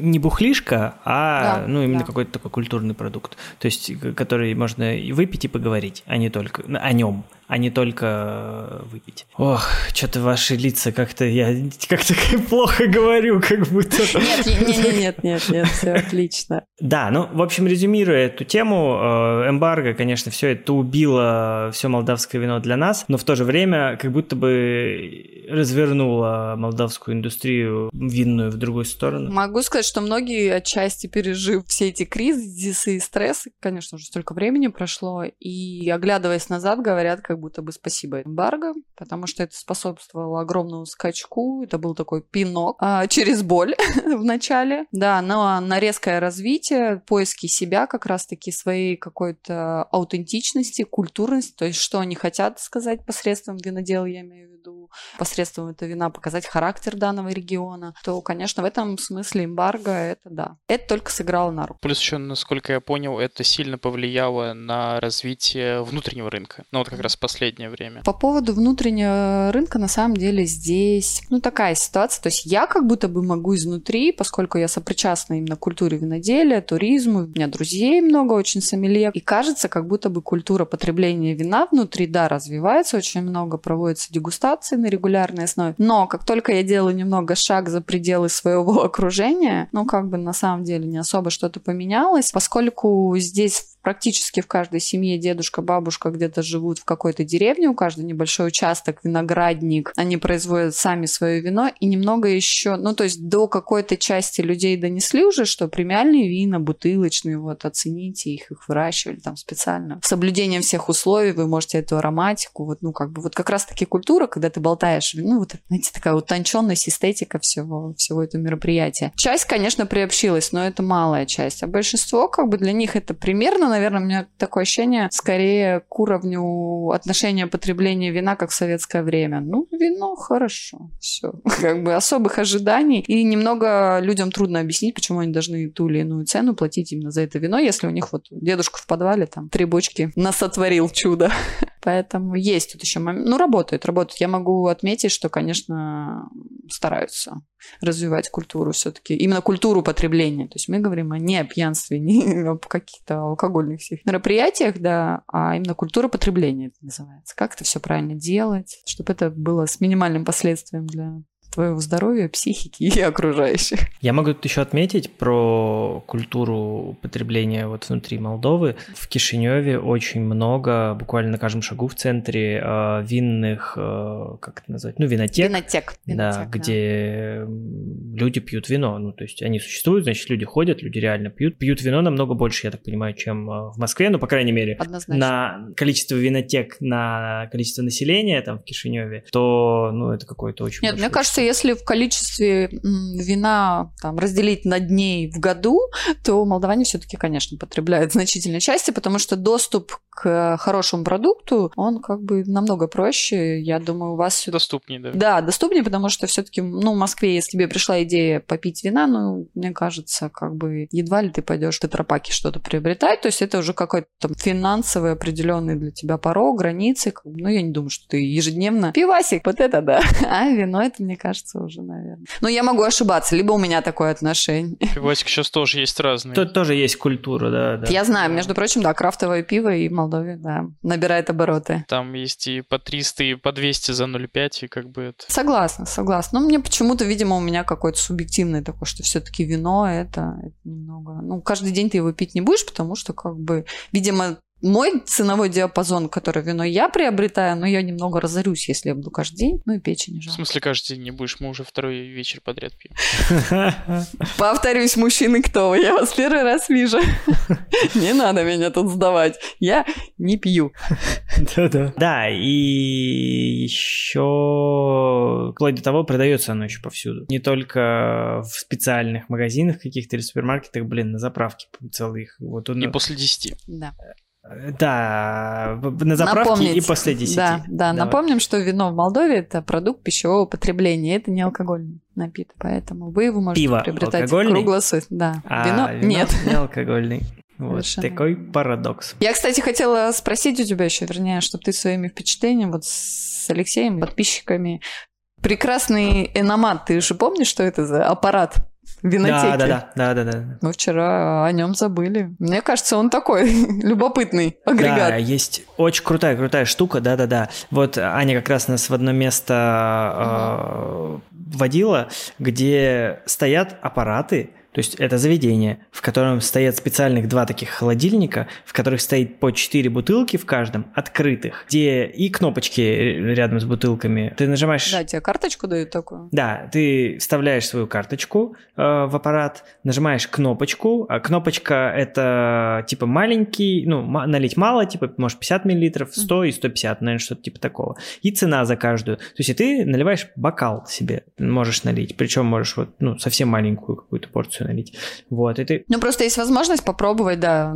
не бухлишка, а да, ну, именно да. какой-то такой культурный продукт, то есть который можно выпить и поговорить, а не только о нем а не только выпить. Ох, что-то ваши лица как-то я как-то плохо говорю, как будто. Нет, нет, нет, нет, нет, все отлично. Да, ну, в общем, резюмируя эту тему, э, эмбарго, конечно, все это убило все молдавское вино для нас, но в то же время как будто бы развернуло молдавскую индустрию винную в другую сторону. Могу сказать, что многие отчасти пережив все эти кризисы и стрессы, конечно, уже столько времени прошло, и оглядываясь назад, говорят, как как будто бы спасибо эмбарго, потому что это способствовало огромному скачку. Это был такой пинок а, через боль в начале. Да, но на резкое развитие, поиски себя как раз-таки своей какой-то аутентичности, культурности, то есть что они хотят сказать посредством винодела, я имею в виду, посредством этого вина показать характер данного региона, то, конечно, в этом смысле эмбарго это да. Это только сыграло на руку. Плюс еще, насколько я понял, это сильно повлияло на развитие внутреннего рынка. Ну вот как раз последнее время. По поводу внутреннего рынка, на самом деле, здесь, ну, такая ситуация. То есть я как будто бы могу изнутри, поскольку я сопричастна именно культуре виноделия, туризму, у меня друзей много очень сомелье, и кажется, как будто бы культура потребления вина внутри, да, развивается, очень много проводится дегустации на регулярной основе, но как только я делаю немного шаг за пределы своего окружения, ну, как бы на самом деле не особо что-то поменялось, поскольку здесь практически в каждой семье дедушка, бабушка где-то живут в какой-то деревне, у каждого небольшой участок, виноградник. Они производят сами свое вино и немного еще, ну то есть до какой-то части людей донесли уже, что премиальные вина, бутылочные, вот оцените их, их выращивали там специально. С соблюдением всех условий вы можете эту ароматику, вот ну как бы вот как раз таки культура, когда ты болтаешь, ну вот знаете, такая утонченность, эстетика всего, всего этого мероприятия. Часть, конечно, приобщилась, но это малая часть, а большинство как бы для них это примерно, наверное, у меня такое ощущение скорее к уровню отношения потребления вина, как в советское время. Ну, вино хорошо, все. Как бы особых ожиданий. И немного людям трудно объяснить, почему они должны ту или иную цену платить именно за это вино, если у них вот дедушка в подвале там три бочки насотворил чудо. Поэтому есть тут еще момент. Ну, работает, работает. Я могу отметить, что, конечно, стараются развивать культуру все-таки. Именно культуру потребления. То есть мы говорим о не пьянстве, не о каких-то алкогольных всех мероприятиях, да, а именно культура потребления это называется. Как это все правильно делать, чтобы это было с минимальным последствием для твоего здоровья, психики и окружающих. Я могу тут еще отметить про культуру потребления вот внутри Молдовы. В Кишиневе очень много, буквально на каждом шагу в центре э, винных, э, как это назвать, ну, винотек. Винотек. Да, винотек, где люди пьют вино. Ну, то есть они существуют, значит, люди ходят, люди реально пьют. Пьют вино намного больше, я так понимаю, чем э, в Москве, ну, по крайней мере. Однозначно. На количество винотек на количество населения там в Кишиневе, то, ну, это какой-то очень Нет, мне кажется, если в количестве вина там, разделить на дней в году, то молдаване все-таки, конечно, потребляют значительной части, потому что доступ к хорошему продукту, он как бы намного проще. Я думаю, у вас... Доступнее, да. Да, доступнее, потому что все-таки, ну, в Москве, если тебе пришла идея попить вина, ну, мне кажется, как бы едва ли ты пойдешь в тетрапаке что-то приобретать. То есть это уже какой-то там финансовый определенный для тебя порог, границы. Ну, я не думаю, что ты ежедневно пивасик, вот это да. А вино, это, мне кажется, уже, наверное. Но я могу ошибаться, либо у меня такое отношение. Пивасик сейчас тоже есть разные. Тут тоже есть культура, да. да. Я знаю, между прочим, да, крафтовое пиво и Молдове, да, набирает обороты. Там есть и по 300, и по 200 за 0,5, и как бы это... Согласна, согласна. Но мне почему-то, видимо, у меня какой-то субъективный такой, что все таки вино это, это немного... Ну, каждый день ты его пить не будешь, потому что, как бы, видимо, Мой ценовой диапазон, который вино я приобретаю, но я немного разорюсь, если я буду каждый день. Ну и печень В жалко. смысле, каждый день не будешь, мы уже второй вечер подряд пьем. Повторюсь, мужчины, кто вы? Я вас первый раз вижу. Не надо меня тут сдавать. Я не пью. Да-да. Да, и еще вплоть до того продается оно еще повсюду. Не только в специальных магазинах каких-то или супермаркетах, блин, на заправке целых. Вот он, И после 10. Да. Да, в- на заправке и Напомнить. после 10. Да, да. Давай. Напомним, что вино в Молдове это продукт пищевого потребления. Это не алкогольный напиток, поэтому вы его можете Пиво приобретать круглосуточно. Да. А вино? Нет. не алкогольный. Вот Совершенно такой парадокс. Я, кстати, хотела спросить у тебя еще, вернее, чтобы ты своими впечатлениями вот с Алексеем, подписчиками. Прекрасный эномат, ты же помнишь, что это за аппарат винотеки? Да, да, да, да, да, да. Мы вчера о нем забыли. Мне кажется, он такой любопытный агрегат. Да, есть очень крутая, крутая штука, да-да-да. Вот Аня как раз нас в одно место э, водила, где стоят аппараты, то есть это заведение, в котором стоят специальных два таких холодильника, в которых стоит по четыре бутылки в каждом, открытых, где и кнопочки рядом с бутылками. Ты нажимаешь... Да, тебе карточку дают такую. Да, ты вставляешь свою карточку э, в аппарат, нажимаешь кнопочку. А кнопочка это типа маленький, ну, налить мало, типа, может, 50 миллилитров, 100 и 150, наверное, что-то типа такого. И цена за каждую. То есть и ты наливаешь бокал себе, можешь налить. Причем можешь вот, ну, совсем маленькую какую-то порцию налить. Вот, и ты Ну, просто есть возможность попробовать, да.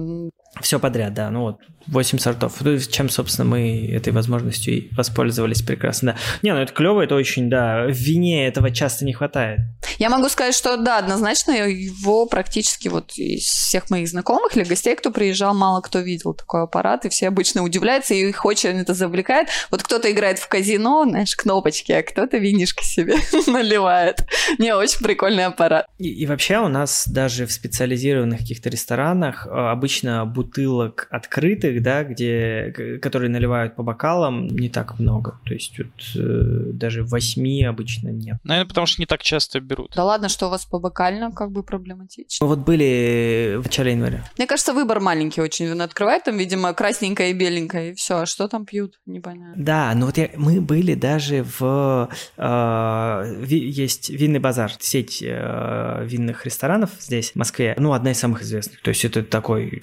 Все подряд, да, ну вот 8 сортов. Чем, собственно, мы этой возможностью и воспользовались прекрасно. Да. Не, ну это клево, это очень, да. В вине этого часто не хватает. Я могу сказать, что да, однозначно его практически вот из всех моих знакомых или гостей, кто приезжал, мало кто видел такой аппарат, и все обычно удивляются, и их очень это завлекает. Вот кто-то играет в казино, знаешь, кнопочки, а кто-то винишко себе наливает. Не, очень прикольный аппарат. И, и вообще у нас даже в специализированных каких-то ресторанах э, обычно бутылок открытых, да, где, которые наливают по бокалам, не так много. То есть вот э, даже восьми обычно нет. Наверное, потому что не так часто берут. Да ладно, что у вас по бокально как бы проблематично. Мы вот были в начале января. Мне кажется, выбор маленький очень. Вино открывает, там, видимо, красненькое и беленькое, и все. А что там пьют? Непонятно. Да, ну вот я, мы были даже в... э, ви- есть винный базар, сеть э, винных ресторанов здесь, в Москве. Ну, одна из самых известных. То есть это такой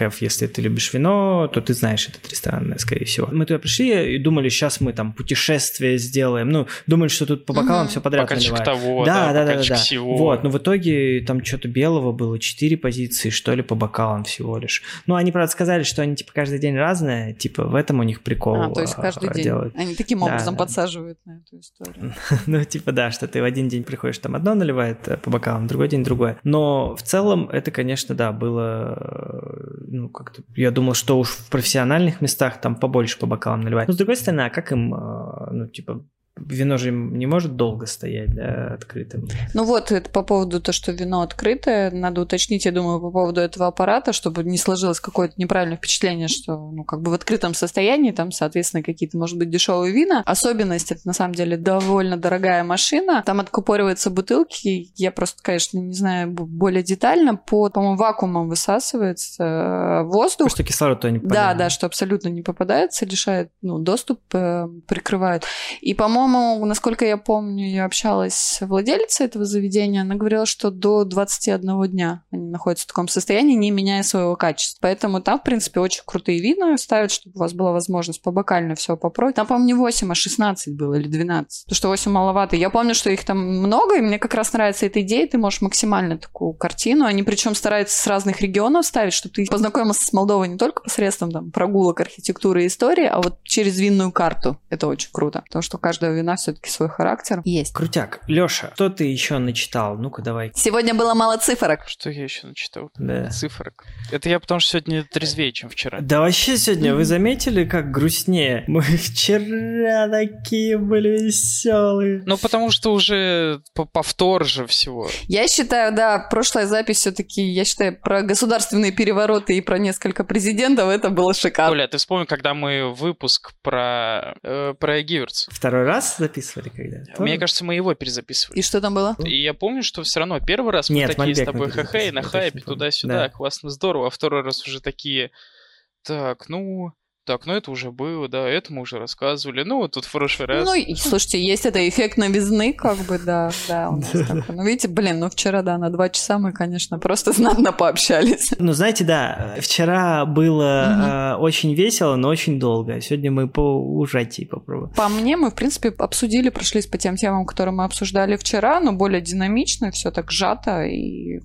must-have, если ты любишь вино, то ты знаешь этот ресторан, скорее всего. Мы туда пришли и думали, сейчас мы там путешествие сделаем. Ну, думали, что тут по бокалам Мгм. все подряд Бокальчик наливают. того, да, да, да, да, да, бокальчик да. сего. Вот, но в итоге там что-то белого было, четыре позиции, что ли, по бокалам всего лишь. Ну, они, правда, сказали, что они, типа, каждый день разные, типа, в этом у них прикол А, то есть а, каждый день. делают. Они таким Да, образом да. подсаживают на эту историю. Ну, типа, да, что ты в один день приходишь, там одно наливает э, по бокалам, другой день другое. Но в целом это, конечно, да, было, ну, как-то, я думал, что уж в профессиональных местах там побольше по бокалам наливать. Но, с другой стороны, а как им, э, ну, типа, вино же не может долго стоять, да, открытым. Ну вот, это по поводу того, что вино открытое. Надо уточнить, я думаю, по поводу этого аппарата, чтобы не сложилось какое-то неправильное впечатление, что, ну, как бы в открытом состоянии, там, соответственно, какие-то, может быть, дешевые вина. Особенность, это на самом деле довольно дорогая машина. Там откупориваются бутылки. Я просто, конечно, не знаю более детально. По, по-моему, вакуумом высасывается э, воздух. Потому что кислород туда не Да, попадает. да, что абсолютно не попадается, лишает, ну, доступ э, прикрывают. И, по-моему, насколько я помню, я общалась с владелицей этого заведения, она говорила, что до 21 дня они находятся в таком состоянии, не меняя своего качества. Поэтому там, в принципе, очень крутые вина ставят, чтобы у вас была возможность побокально все попробовать. Там, по-моему, не 8, а 16 было или 12. То, что 8 маловато. Я помню, что их там много, и мне как раз нравится эта идея, ты можешь максимально такую картину. Они причем стараются с разных регионов ставить, чтобы ты познакомился с Молдовой не только посредством там, прогулок, архитектуры и истории, а вот через винную карту. Это очень круто, потому что у каждого вина все-таки свой характер есть. Крутяк. Лёша, что ты еще начитал? Ну-ка, давай. Сегодня было мало цифрок. Что я еще начитал? Да. Цифрок. Это я потому что сегодня трезвее, чем вчера. Да вообще сегодня вы заметили, как грустнее? Мы вчера такие были веселые. Ну, потому что уже по- повтор же всего. Я считаю, да, прошлая запись все-таки, я считаю, про государственные перевороты и про несколько президентов это было шикарно. Оля, ты вспомни, когда мы выпуск про, э, про Гиверц. Второй раз записывали когда? Мне кажется, мы его перезаписывали. И что там было? И я помню, что все равно первый раз мы Нет, такие с Мальбек мы тобой хэ на хайпе, туда-сюда, Да. классно, здорово, а второй раз уже такие Так, ну, так, ну это уже было, да, это мы уже рассказывали. Ну, вот тут в прошлый раз. Ну, и, слушайте, есть это эффект новизны, как бы, да, да, у нас такой. Ну, видите, блин, ну вчера, да, на два часа мы, конечно, просто знатно пообщались. Ну, знаете, да, вчера было э, очень весело, но очень долго. Сегодня мы по ужатии попробуем. По мне, мы, в принципе, обсудили, прошлись по тем темам, которые мы обсуждали вчера, но более динамично, все так сжато, и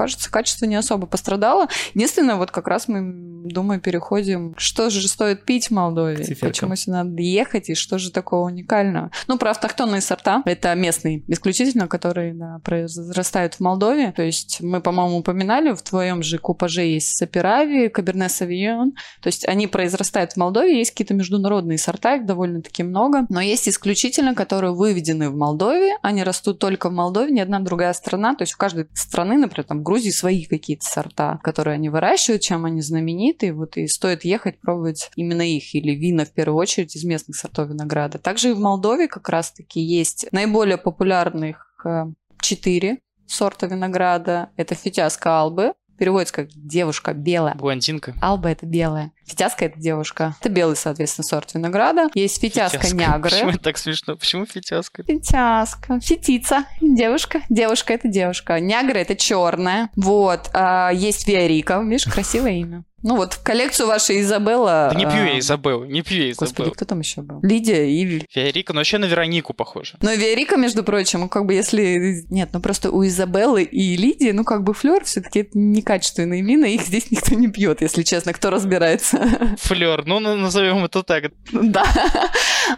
кажется, качество не особо пострадало. Единственное, вот как раз мы, думаю, переходим, что же стоит пить в Молдове, почему сюда надо ехать, и что же такого уникального. Ну, про автохтонные сорта, это местные исключительно, которые да, произрастают в Молдове. То есть мы, по-моему, упоминали, в твоем же купаже есть Саперави, Каберне Савион. То есть они произрастают в Молдове, есть какие-то международные сорта, их довольно-таки много, но есть исключительно, которые выведены в Молдове, они растут только в Молдове, ни одна другая страна, то есть у каждой страны, например, там Грузии свои какие-то сорта, которые они выращивают, чем они знамениты, вот и стоит ехать пробовать именно их, или вина в первую очередь из местных сортов винограда. Также и в Молдове как раз-таки есть наиболее популярных э, четыре сорта винограда. Это фитяска албы, переводится как девушка белая. Блондинка. Алба это белая. Фитяска это девушка. Это белый, соответственно, сорт винограда. Есть фитяска, нягры. Почему это так смешно? Почему фитяска? Фитяска. Фитица. Девушка. Девушка это девушка. Нягра это черная. Вот. А, есть Виарика. Видишь, красивое имя. Ну вот, в коллекцию вашей Изабелла... Да не пью а, я Изабелл, не пью я Господи, Изабелл. кто там еще был? Лидия и... Феорика, но вообще на Веронику похоже. Но Виарика, между прочим, как бы если... Нет, ну просто у Изабеллы и Лидии, ну как бы флер все таки это некачественные вина, их здесь никто не пьет, если честно, кто разбирается. Флер, ну на- назовем это так. Да.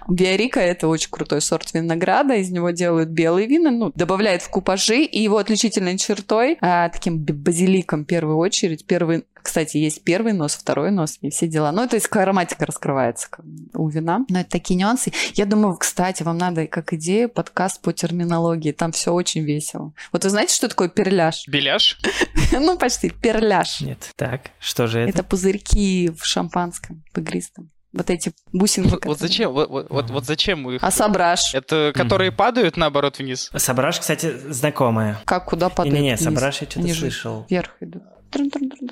Биорика – это очень крутой сорт винограда, из него делают белые вина, ну, добавляют в купажи, и его отличительной чертой, а, таким базиликом в первую очередь, первый, кстати, есть первый нос, второй нос и все дела. Ну, то есть ароматика раскрывается у вина. Но это такие нюансы. Я думаю, кстати, вам надо как идею подкаст по терминологии, там все очень весело. Вот вы знаете, что такое перляж? Беляш? Ну, почти, перляж. Нет. Так, что же это? Это пузырьки в шампанском, в игристом. Вот эти бусинки. Вот, вот зачем? Вот, вот, вот- вот зачем их? А сабраж? Это которые падают наоборот вниз? Сабраж, кстати, знакомая. Как, куда падает? Не-не-не, вниз? Сабраж я что-то слышал. Вверх идут.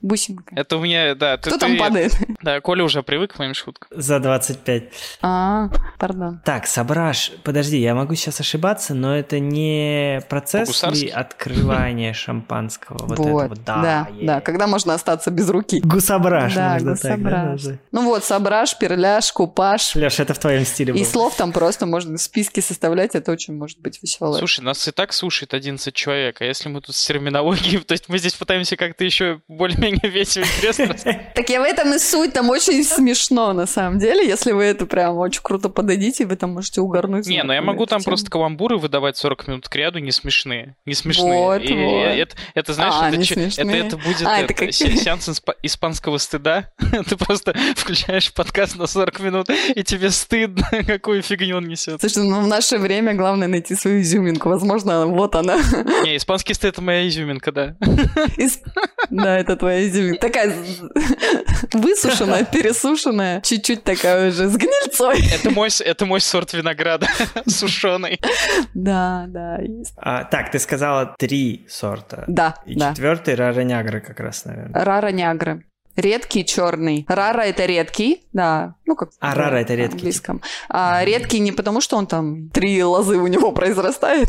Бусинка. Это у меня, да. ты- Кто там ты- падает? Да, Коля уже привык к моим шуткам. За 25. А, пардон. Так, Сабраж, подожди, я могу сейчас ошибаться, но это не процесс ли открывания шампанского? Вот, Вот, вот, да, да. да, е. когда можно остаться без руки. Гусабраж, Да, можно так, да. Ну вот, сабраж, перляж, купаж. Леш, это в твоем стиле И было. слов там просто можно списки составлять, это очень может быть весело. Слушай, нас и так слушает 11 человек, а если мы тут с терминологией, то есть мы здесь пытаемся как-то еще более-менее весело интересно. Так я в этом и суть, там очень смешно на самом деле, если вы это прям очень круто подадите, вы там можете угорнуть. Не, ну я могу там просто каламбуры выдавать 40 минут к ряду, не смешные. Не смешные. Вот, вот. Это, знаешь, А, это, будет А, се- сеанс испа- испанского стыда. Ты просто включаешь подкаст на 40 минут, и тебе стыдно, какую фигню он несет. Слушай, ну в наше время главное найти свою изюминку. Возможно, вот она. Не, испанский стыд это моя изюминка, да. Из- Да, это твоя изюминка. Такая высушенная, пересушенная, чуть-чуть такая уже с гнильцой. Это мой, это мой сорт винограда, сушеный. Да, да, есть. А, так, ты сказала три сорта. Да, И да. четвертый Рара-Нягры как раз, наверное. Рара нягры. Редкий черный. Рара это редкий, да. Ну как. А, рара это редкий, английском. А редкий не потому, что он там три лозы у него произрастает,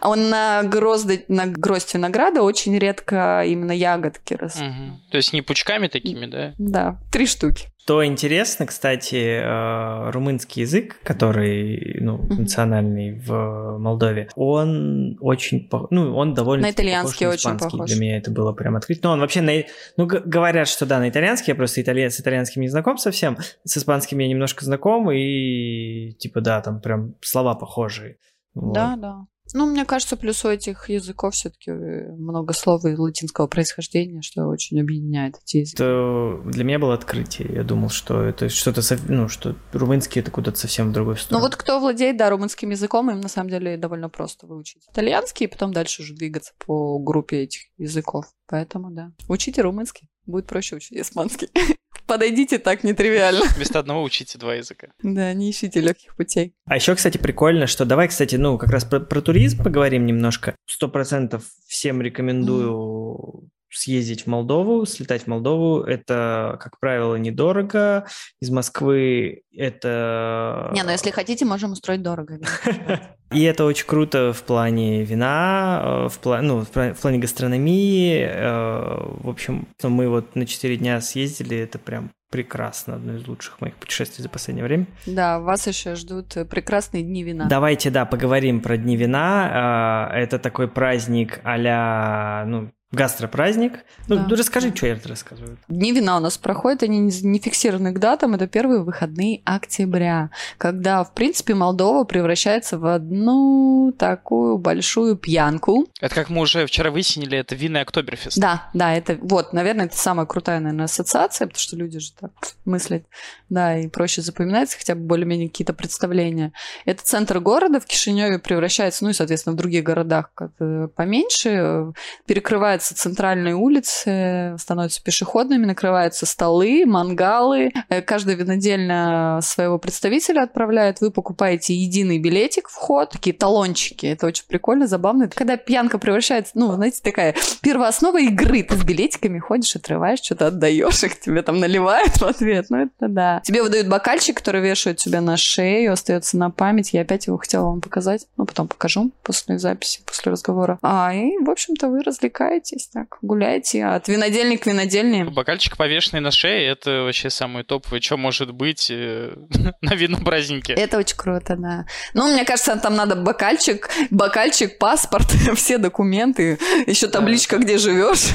а он на грозды, на гроздь винограда очень редко именно ягодки растут. Мгм. То есть не пучками такими, да? Да, три штуки. Что интересно, кстати, э, румынский язык, который ну, национальный в Молдове, он очень, ну, он довольно На итальянский очень похож. Для меня это было прям открыть. Но он вообще, на... ну, говорят, что да, на итальянский, я просто италья... с итальянским не знаком совсем, с испанским я немножко знаком, и типа да, там прям слова похожие. Вот. Да, да. Ну, мне кажется, плюс у этих языков все-таки много слов и латинского происхождения, что очень объединяет эти языки. Это для меня было открытие. Я думал, что это что-то, ну, что румынский это куда-то совсем в другую Ну сторону. вот кто владеет, да, румынским языком, им на самом деле довольно просто выучить итальянский, и потом дальше уже двигаться по группе этих языков. Поэтому, да. Учите румынский, будет проще учить испанский. Подойдите так нетривиально. Вместо одного учите два языка. Да, не ищите легких путей. А еще, кстати, прикольно, что давай, кстати, ну, как раз про, про туризм поговорим немножко. Сто процентов всем рекомендую съездить в Молдову, слетать в Молдову. Это, как правило, недорого. Из Москвы это... Не, ну если хотите, можем устроить дорого. И это очень круто в плане вина, э, в, плане, ну, в плане гастрономии. Э, в общем, мы вот на 4 дня съездили, это прям прекрасно, одно из лучших моих путешествий за последнее время. Да, вас еще ждут прекрасные дни вина. Давайте, да, поговорим про дни вина. Э, это такой праздник а ну, Гастропраздник. Ну, да. расскажи, что я рассказываю. Дни вина у нас проходят, они не фиксированы к датам, это первые выходные октября, когда, в принципе, Молдова превращается в одну такую большую пьянку. Это как мы уже вчера выяснили, это винный Октоберфест. Да, да, это вот, наверное, это самая крутая, наверное, ассоциация, потому что люди же так мыслят, да, и проще запоминается хотя бы более-менее какие-то представления. Это центр города в Кишиневе превращается, ну и, соответственно, в других городах как поменьше, перекрывает накрываются центральные улицы, становятся пешеходными, накрываются столы, мангалы. Э, каждый винодельня своего представителя отправляет. Вы покупаете единый билетик вход, такие талончики. Это очень прикольно, забавно. Когда пьянка превращается, ну, знаете, такая первооснова игры. Ты с билетиками ходишь, отрываешь, что-то отдаешь, их тебе там наливают в ответ. Ну, это да. Тебе выдают бокальчик, который вешают тебе на шею, остается на память. Я опять его хотела вам показать. Ну, потом покажу после записи, после разговора. А, и, в общем-то, вы развлекаете развлекайтесь так, гуляйте от винодельни к винодельне. Бокальчик повешенный на шее, это вообще самый топовый, что может быть э, на винном празднике. Это очень круто, да. Ну, мне кажется, там надо бокальчик, бокальчик, паспорт, все документы, еще табличка, где живешь,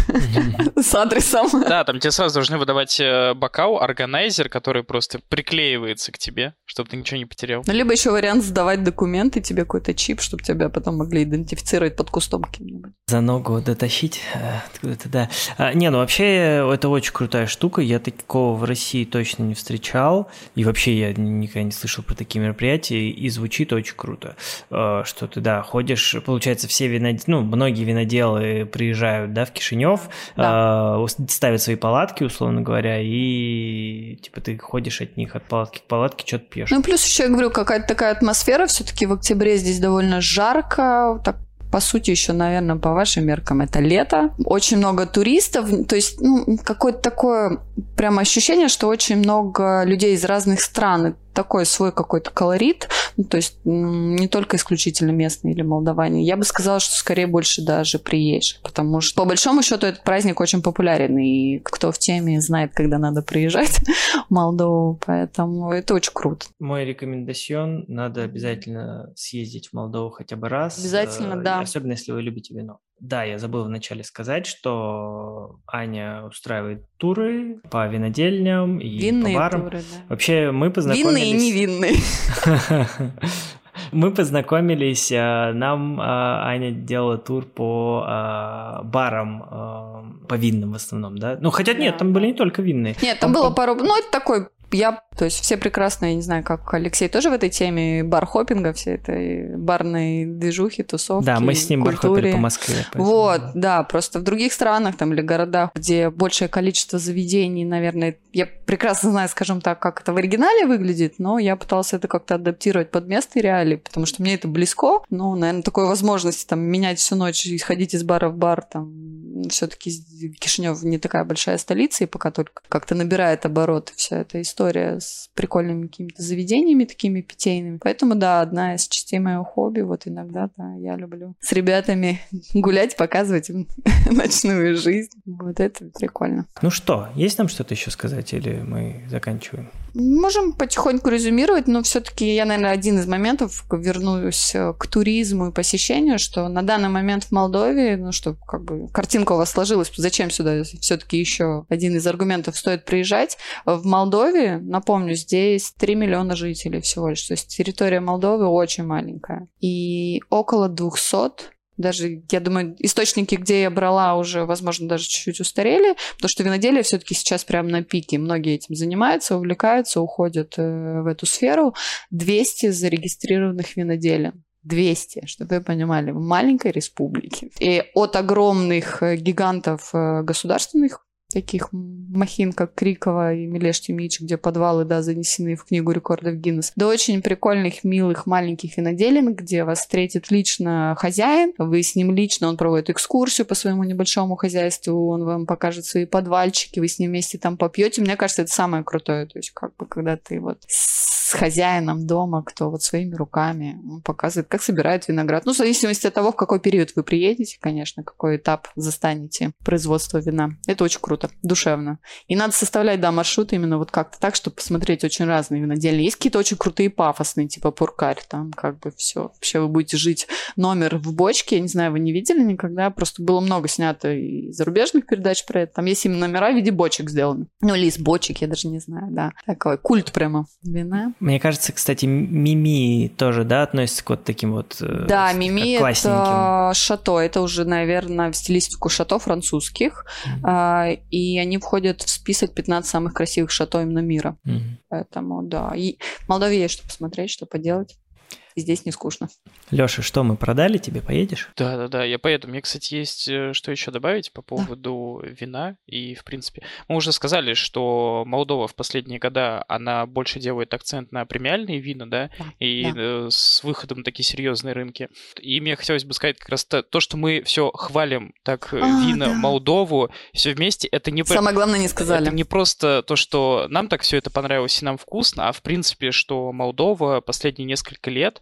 с адресом. Да, там тебе сразу должны выдавать э, бокал, органайзер, который просто приклеивается к тебе, чтобы ты ничего не потерял. Ну, либо еще вариант сдавать документы, тебе какой-то чип, чтобы тебя потом могли идентифицировать под кустом каким-нибудь. За ногу дотащить откуда-то, да. А, не, ну вообще это очень крутая штука. Я такого в России точно не встречал. И вообще я никогда не слышал про такие мероприятия. И звучит очень круто. Э, что ты, да, ходишь, получается, все виноделы, ну, многие виноделы приезжают, да, в Кишинев, да. Э, ставят свои палатки, условно говоря, и типа ты ходишь от них от палатки к палатке, что-то пьешь. Ну, плюс еще, я говорю, какая-то такая атмосфера. Все-таки в октябре здесь довольно жарко, так по сути, еще, наверное, по вашим меркам это лето. Очень много туристов, то есть ну, какое-то такое прямо ощущение, что очень много людей из разных стран такой свой какой-то колорит, ну, то есть не только исключительно местные или молдаване. Я бы сказала, что скорее больше даже приезжих, потому что по большому счету этот праздник очень популярен, и кто в теме знает, когда надо приезжать в Молдову, поэтому это очень круто. Мой рекомендацион, надо обязательно съездить в Молдову хотя бы раз. Обязательно, да. Особенно, если вы любите вино. Да, я забыл вначале сказать, что Аня устраивает туры по винодельням и Винные по барам. Туры, да. Вообще мы познакомились... Винные и невинные. Мы познакомились, а, нам а, Аня делала тур по а, барам, по винным в основном, да? Ну, хотя нет, там были не только винные. Нет, там было пару... Ну, это такой я, то есть все прекрасно, я не знаю, как Алексей тоже в этой теме бар-хоппинга, все этой барной движухи, тусовки, Да, мы с ним бар-хоппили по Москве. Поэтому... Вот, да, просто в других странах там или городах, где большее количество заведений, наверное, я прекрасно знаю, скажем так, как это в оригинале выглядит, но я пыталась это как-то адаптировать под местные реалии, потому что мне это близко, ну, наверное, такой возможности там менять всю ночь и ходить из бара в бар, там, все-таки Кишинев не такая большая столица, и пока только как-то набирает обороты вся эта история история с прикольными какими-то заведениями такими питейными. Поэтому, да, одна из частей моего хобби. Вот иногда, да, я люблю с ребятами гулять, показывать им ночную жизнь. Вот это прикольно. Ну что, есть нам что-то еще сказать или мы заканчиваем? Можем потихоньку резюмировать, но все-таки я, наверное, один из моментов вернусь э, к туризму и посещению, что на данный момент в Молдове, ну что, как бы картинка у вас сложилась, зачем сюда все-таки еще один из аргументов стоит приезжать. В Молдове напомню, здесь 3 миллиона жителей всего лишь. То есть территория Молдовы очень маленькая. И около 200 даже, я думаю, источники, где я брала, уже, возможно, даже чуть-чуть устарели, потому что виноделие все-таки сейчас прямо на пике. Многие этим занимаются, увлекаются, уходят э, в эту сферу. 200 зарегистрированных виноделин. 200, чтобы вы понимали, в маленькой республике. И от огромных э, гигантов э, государственных таких махин, как Крикова и Милеш Тимич, где подвалы, да, занесены в книгу рекордов Гиннес, до очень прикольных, милых, маленьких виноделин, где вас встретит лично хозяин, вы с ним лично, он проводит экскурсию по своему небольшому хозяйству, он вам покажет свои подвальчики, вы с ним вместе там попьете. Мне кажется, это самое крутое, то есть как бы когда ты вот с хозяином дома, кто вот своими руками показывает, как собирает виноград. Ну, в зависимости от того, в какой период вы приедете, конечно, какой этап застанете производства вина. Это очень круто, душевно. И надо составлять, да, маршрут именно вот как-то так, чтобы посмотреть очень разные винодельни. Есть какие-то очень крутые пафосные, типа Пуркарь, там как бы все. Вообще вы будете жить номер в бочке, я не знаю, вы не видели никогда, просто было много снято и зарубежных передач про это. Там есть именно номера в виде бочек сделаны. Ну, или из бочек, я даже не знаю, да. Такой культ прямо вина. Мне кажется, кстати, Мими тоже, да, относится к вот таким вот э, Да, Мими это шато, это уже, наверное, в стилистику шато французских, mm-hmm. И они входят в список 15 самых красивых шато именно мира. Mm-hmm. Поэтому, да. И в Молдове есть что посмотреть, что поделать здесь не скучно. Леша, что мы продали тебе? Поедешь? Да, да, да, я поеду. Мне, кстати, есть э, что еще добавить по поводу да. вина. И, в принципе, мы уже сказали, что Молдова в последние года, она больше делает акцент на премиальные вина, да, да и да. Э, с выходом на такие серьезные рынки. И мне хотелось бы сказать как раз то, то что мы все хвалим так э, а, вина да. Молдову, все вместе, это не... Самое главное не сказали. Это не просто то, что нам так все это понравилось и нам вкусно, а в принципе, что Молдова последние несколько лет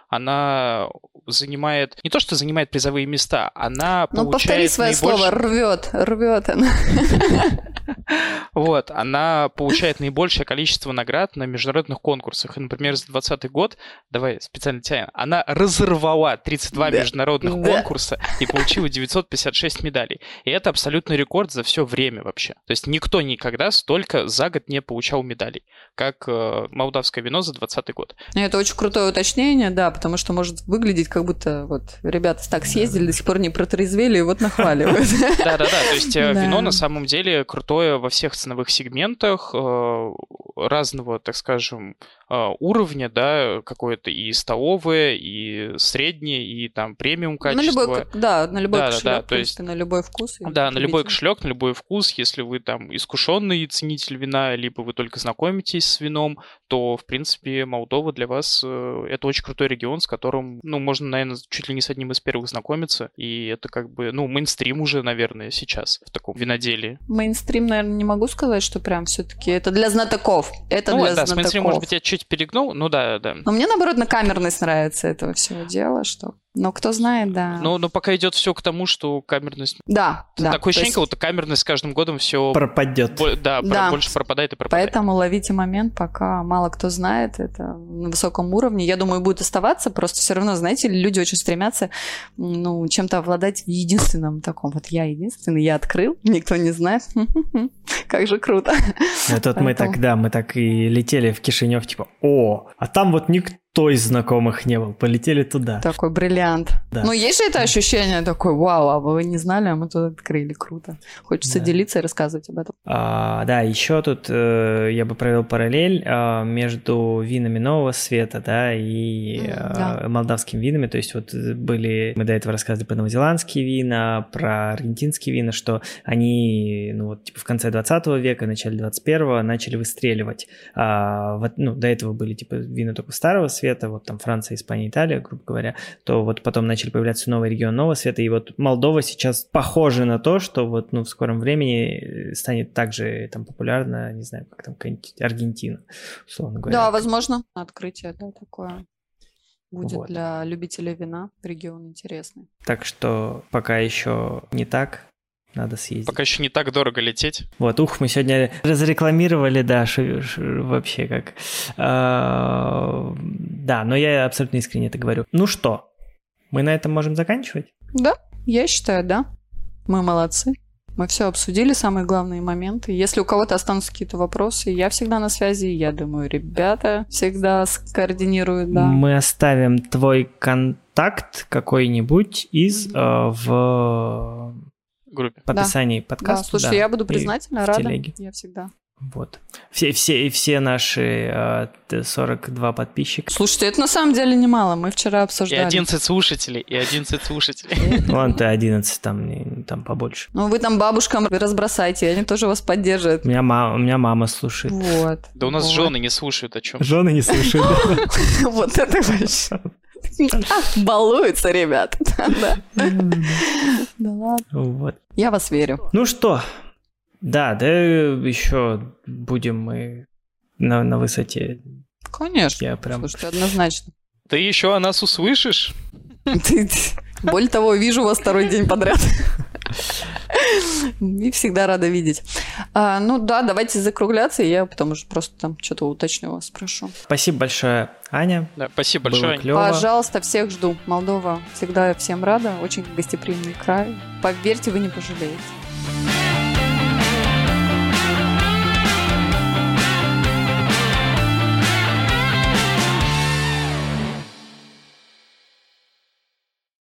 она занимает, не то что занимает призовые места, она ну, повтори свое наибольш... слово, рвет, рвет она. Вот, она получает наибольшее количество наград на международных конкурсах. И, например, за 2020 год, давай специально тянем, она разорвала 32 международных конкурса и получила 956 медалей. И это абсолютный рекорд за все время вообще. То есть никто никогда столько за год не получал медалей, как э, молдавское вино за 2020 год. Это очень крутое уточнение, да, потому что может выглядеть, как будто вот ребята так съездили, до сих пор не протрезвели, и вот нахваливают. Да-да-да, то есть э, вино на самом деле крутое во всех ценовых сегментах, э, разного, так скажем, а, уровня, да, какое-то и столовое, и среднее, и там премиум качество. На любой, да, на любой да, кошелек, да, да, то есть, на любой вкус. Да, на любой кошелек, на любой вкус. Если вы там искушенный ценитель вина, либо вы только знакомитесь с вином, то, в принципе, Молдова для вас э, это очень крутой регион, с которым, ну, можно, наверное, чуть ли не с одним из первых знакомиться. И это как бы, ну, мейнстрим уже, наверное, сейчас в таком виноделии. Мейнстрим, наверное, не могу сказать, что прям все-таки это для знатоков. Это ну, для да, знатоков. с мейнстрим, может быть, я чуть чуть перегнул, ну да, да. Но мне, наоборот, на камерность нравится этого всего дела, что но кто знает, да. Но, но пока идет все к тому, что камерность... Да, да. Такое ощущение, есть... как будто камерность с каждым годом все... Пропадет. Бо... Да, да, больше пропадает и пропадает. Поэтому ловите момент, пока мало кто знает, это на высоком уровне. Я думаю, будет оставаться, просто все равно, знаете, люди очень стремятся ну, чем-то обладать в единственном таком. Вот я единственный, я открыл, никто не знает. Как же круто. Это мы так, да, мы так и летели в Кишинев, типа, о, а там вот никто никто из знакомых не был. Полетели туда. Такой бриллиант. Да. Ну, есть же это ощущение такое, вау, а вы не знали, а мы тут открыли, круто. Хочется да. делиться и рассказывать об этом. А, да, еще тут э, я бы провел параллель э, между винами нового света, да, и э, да. молдавскими винами. То есть вот были, мы до этого рассказывали про новозеландские вина, про аргентинские вина, что они, ну вот, типа в конце 20 века, начале 21 начали выстреливать. А, вот, ну, до этого были, типа, вина только старого света, вот там Франция, Испания, Италия, грубо говоря, то вот потом начали появляться новые регионы нового света, и вот Молдова сейчас похожа на то, что вот ну, в скором времени станет также там популярна, не знаю, как там какая-нибудь Аргентина, условно говоря. Да, возможно, открытие, да, такое будет вот. для любителей вина. Регион интересный. Так что пока еще не так, надо съездить. Пока еще не так дорого лететь. Вот, ух, мы сегодня разрекламировали, да, ш, ш, вообще как. А, да, но я абсолютно искренне это говорю. Ну что, мы на этом можем заканчивать? Да, я считаю, да. Мы молодцы. Мы все обсудили, самые главные моменты. Если у кого-то останутся какие-то вопросы, я всегда на связи. Я думаю, ребята всегда скоординируют, да. Мы оставим твой контакт какой-нибудь из э, в группе. В описании да. подкаста. Да, слушай, да. я буду признательна, рада. Телеге. Я всегда. Вот. Все, все, все наши э, 42 подписчика. Слушайте, это на самом деле немало. Мы вчера обсуждали. И 11 слушателей, и 11 слушателей. Ладно, ты 11, там, там побольше. Ну, вы там бабушкам разбросайте, они тоже вас поддержат. У меня, мама, у меня мама слушает. Вот. Да у нас вот. жены не слушают о чем. Жены не слушают. Вот это вообще. Балуются, ребят. Да ладно. Вот. Я вас верю. Ну что, да, да еще будем мы на, на высоте. Конечно. Я прям... Слушайте, однозначно. Ты еще о нас услышишь? Более того, вижу вас второй день подряд. И всегда рада видеть. А, ну да, давайте закругляться, и я потом уже просто там что-то уточню вас, спрошу. Спасибо большое, Аня. Да, спасибо Было большое. клево. Пожалуйста, всех жду. Молдова всегда всем рада, очень гостеприимный край. Поверьте, вы не пожалеете.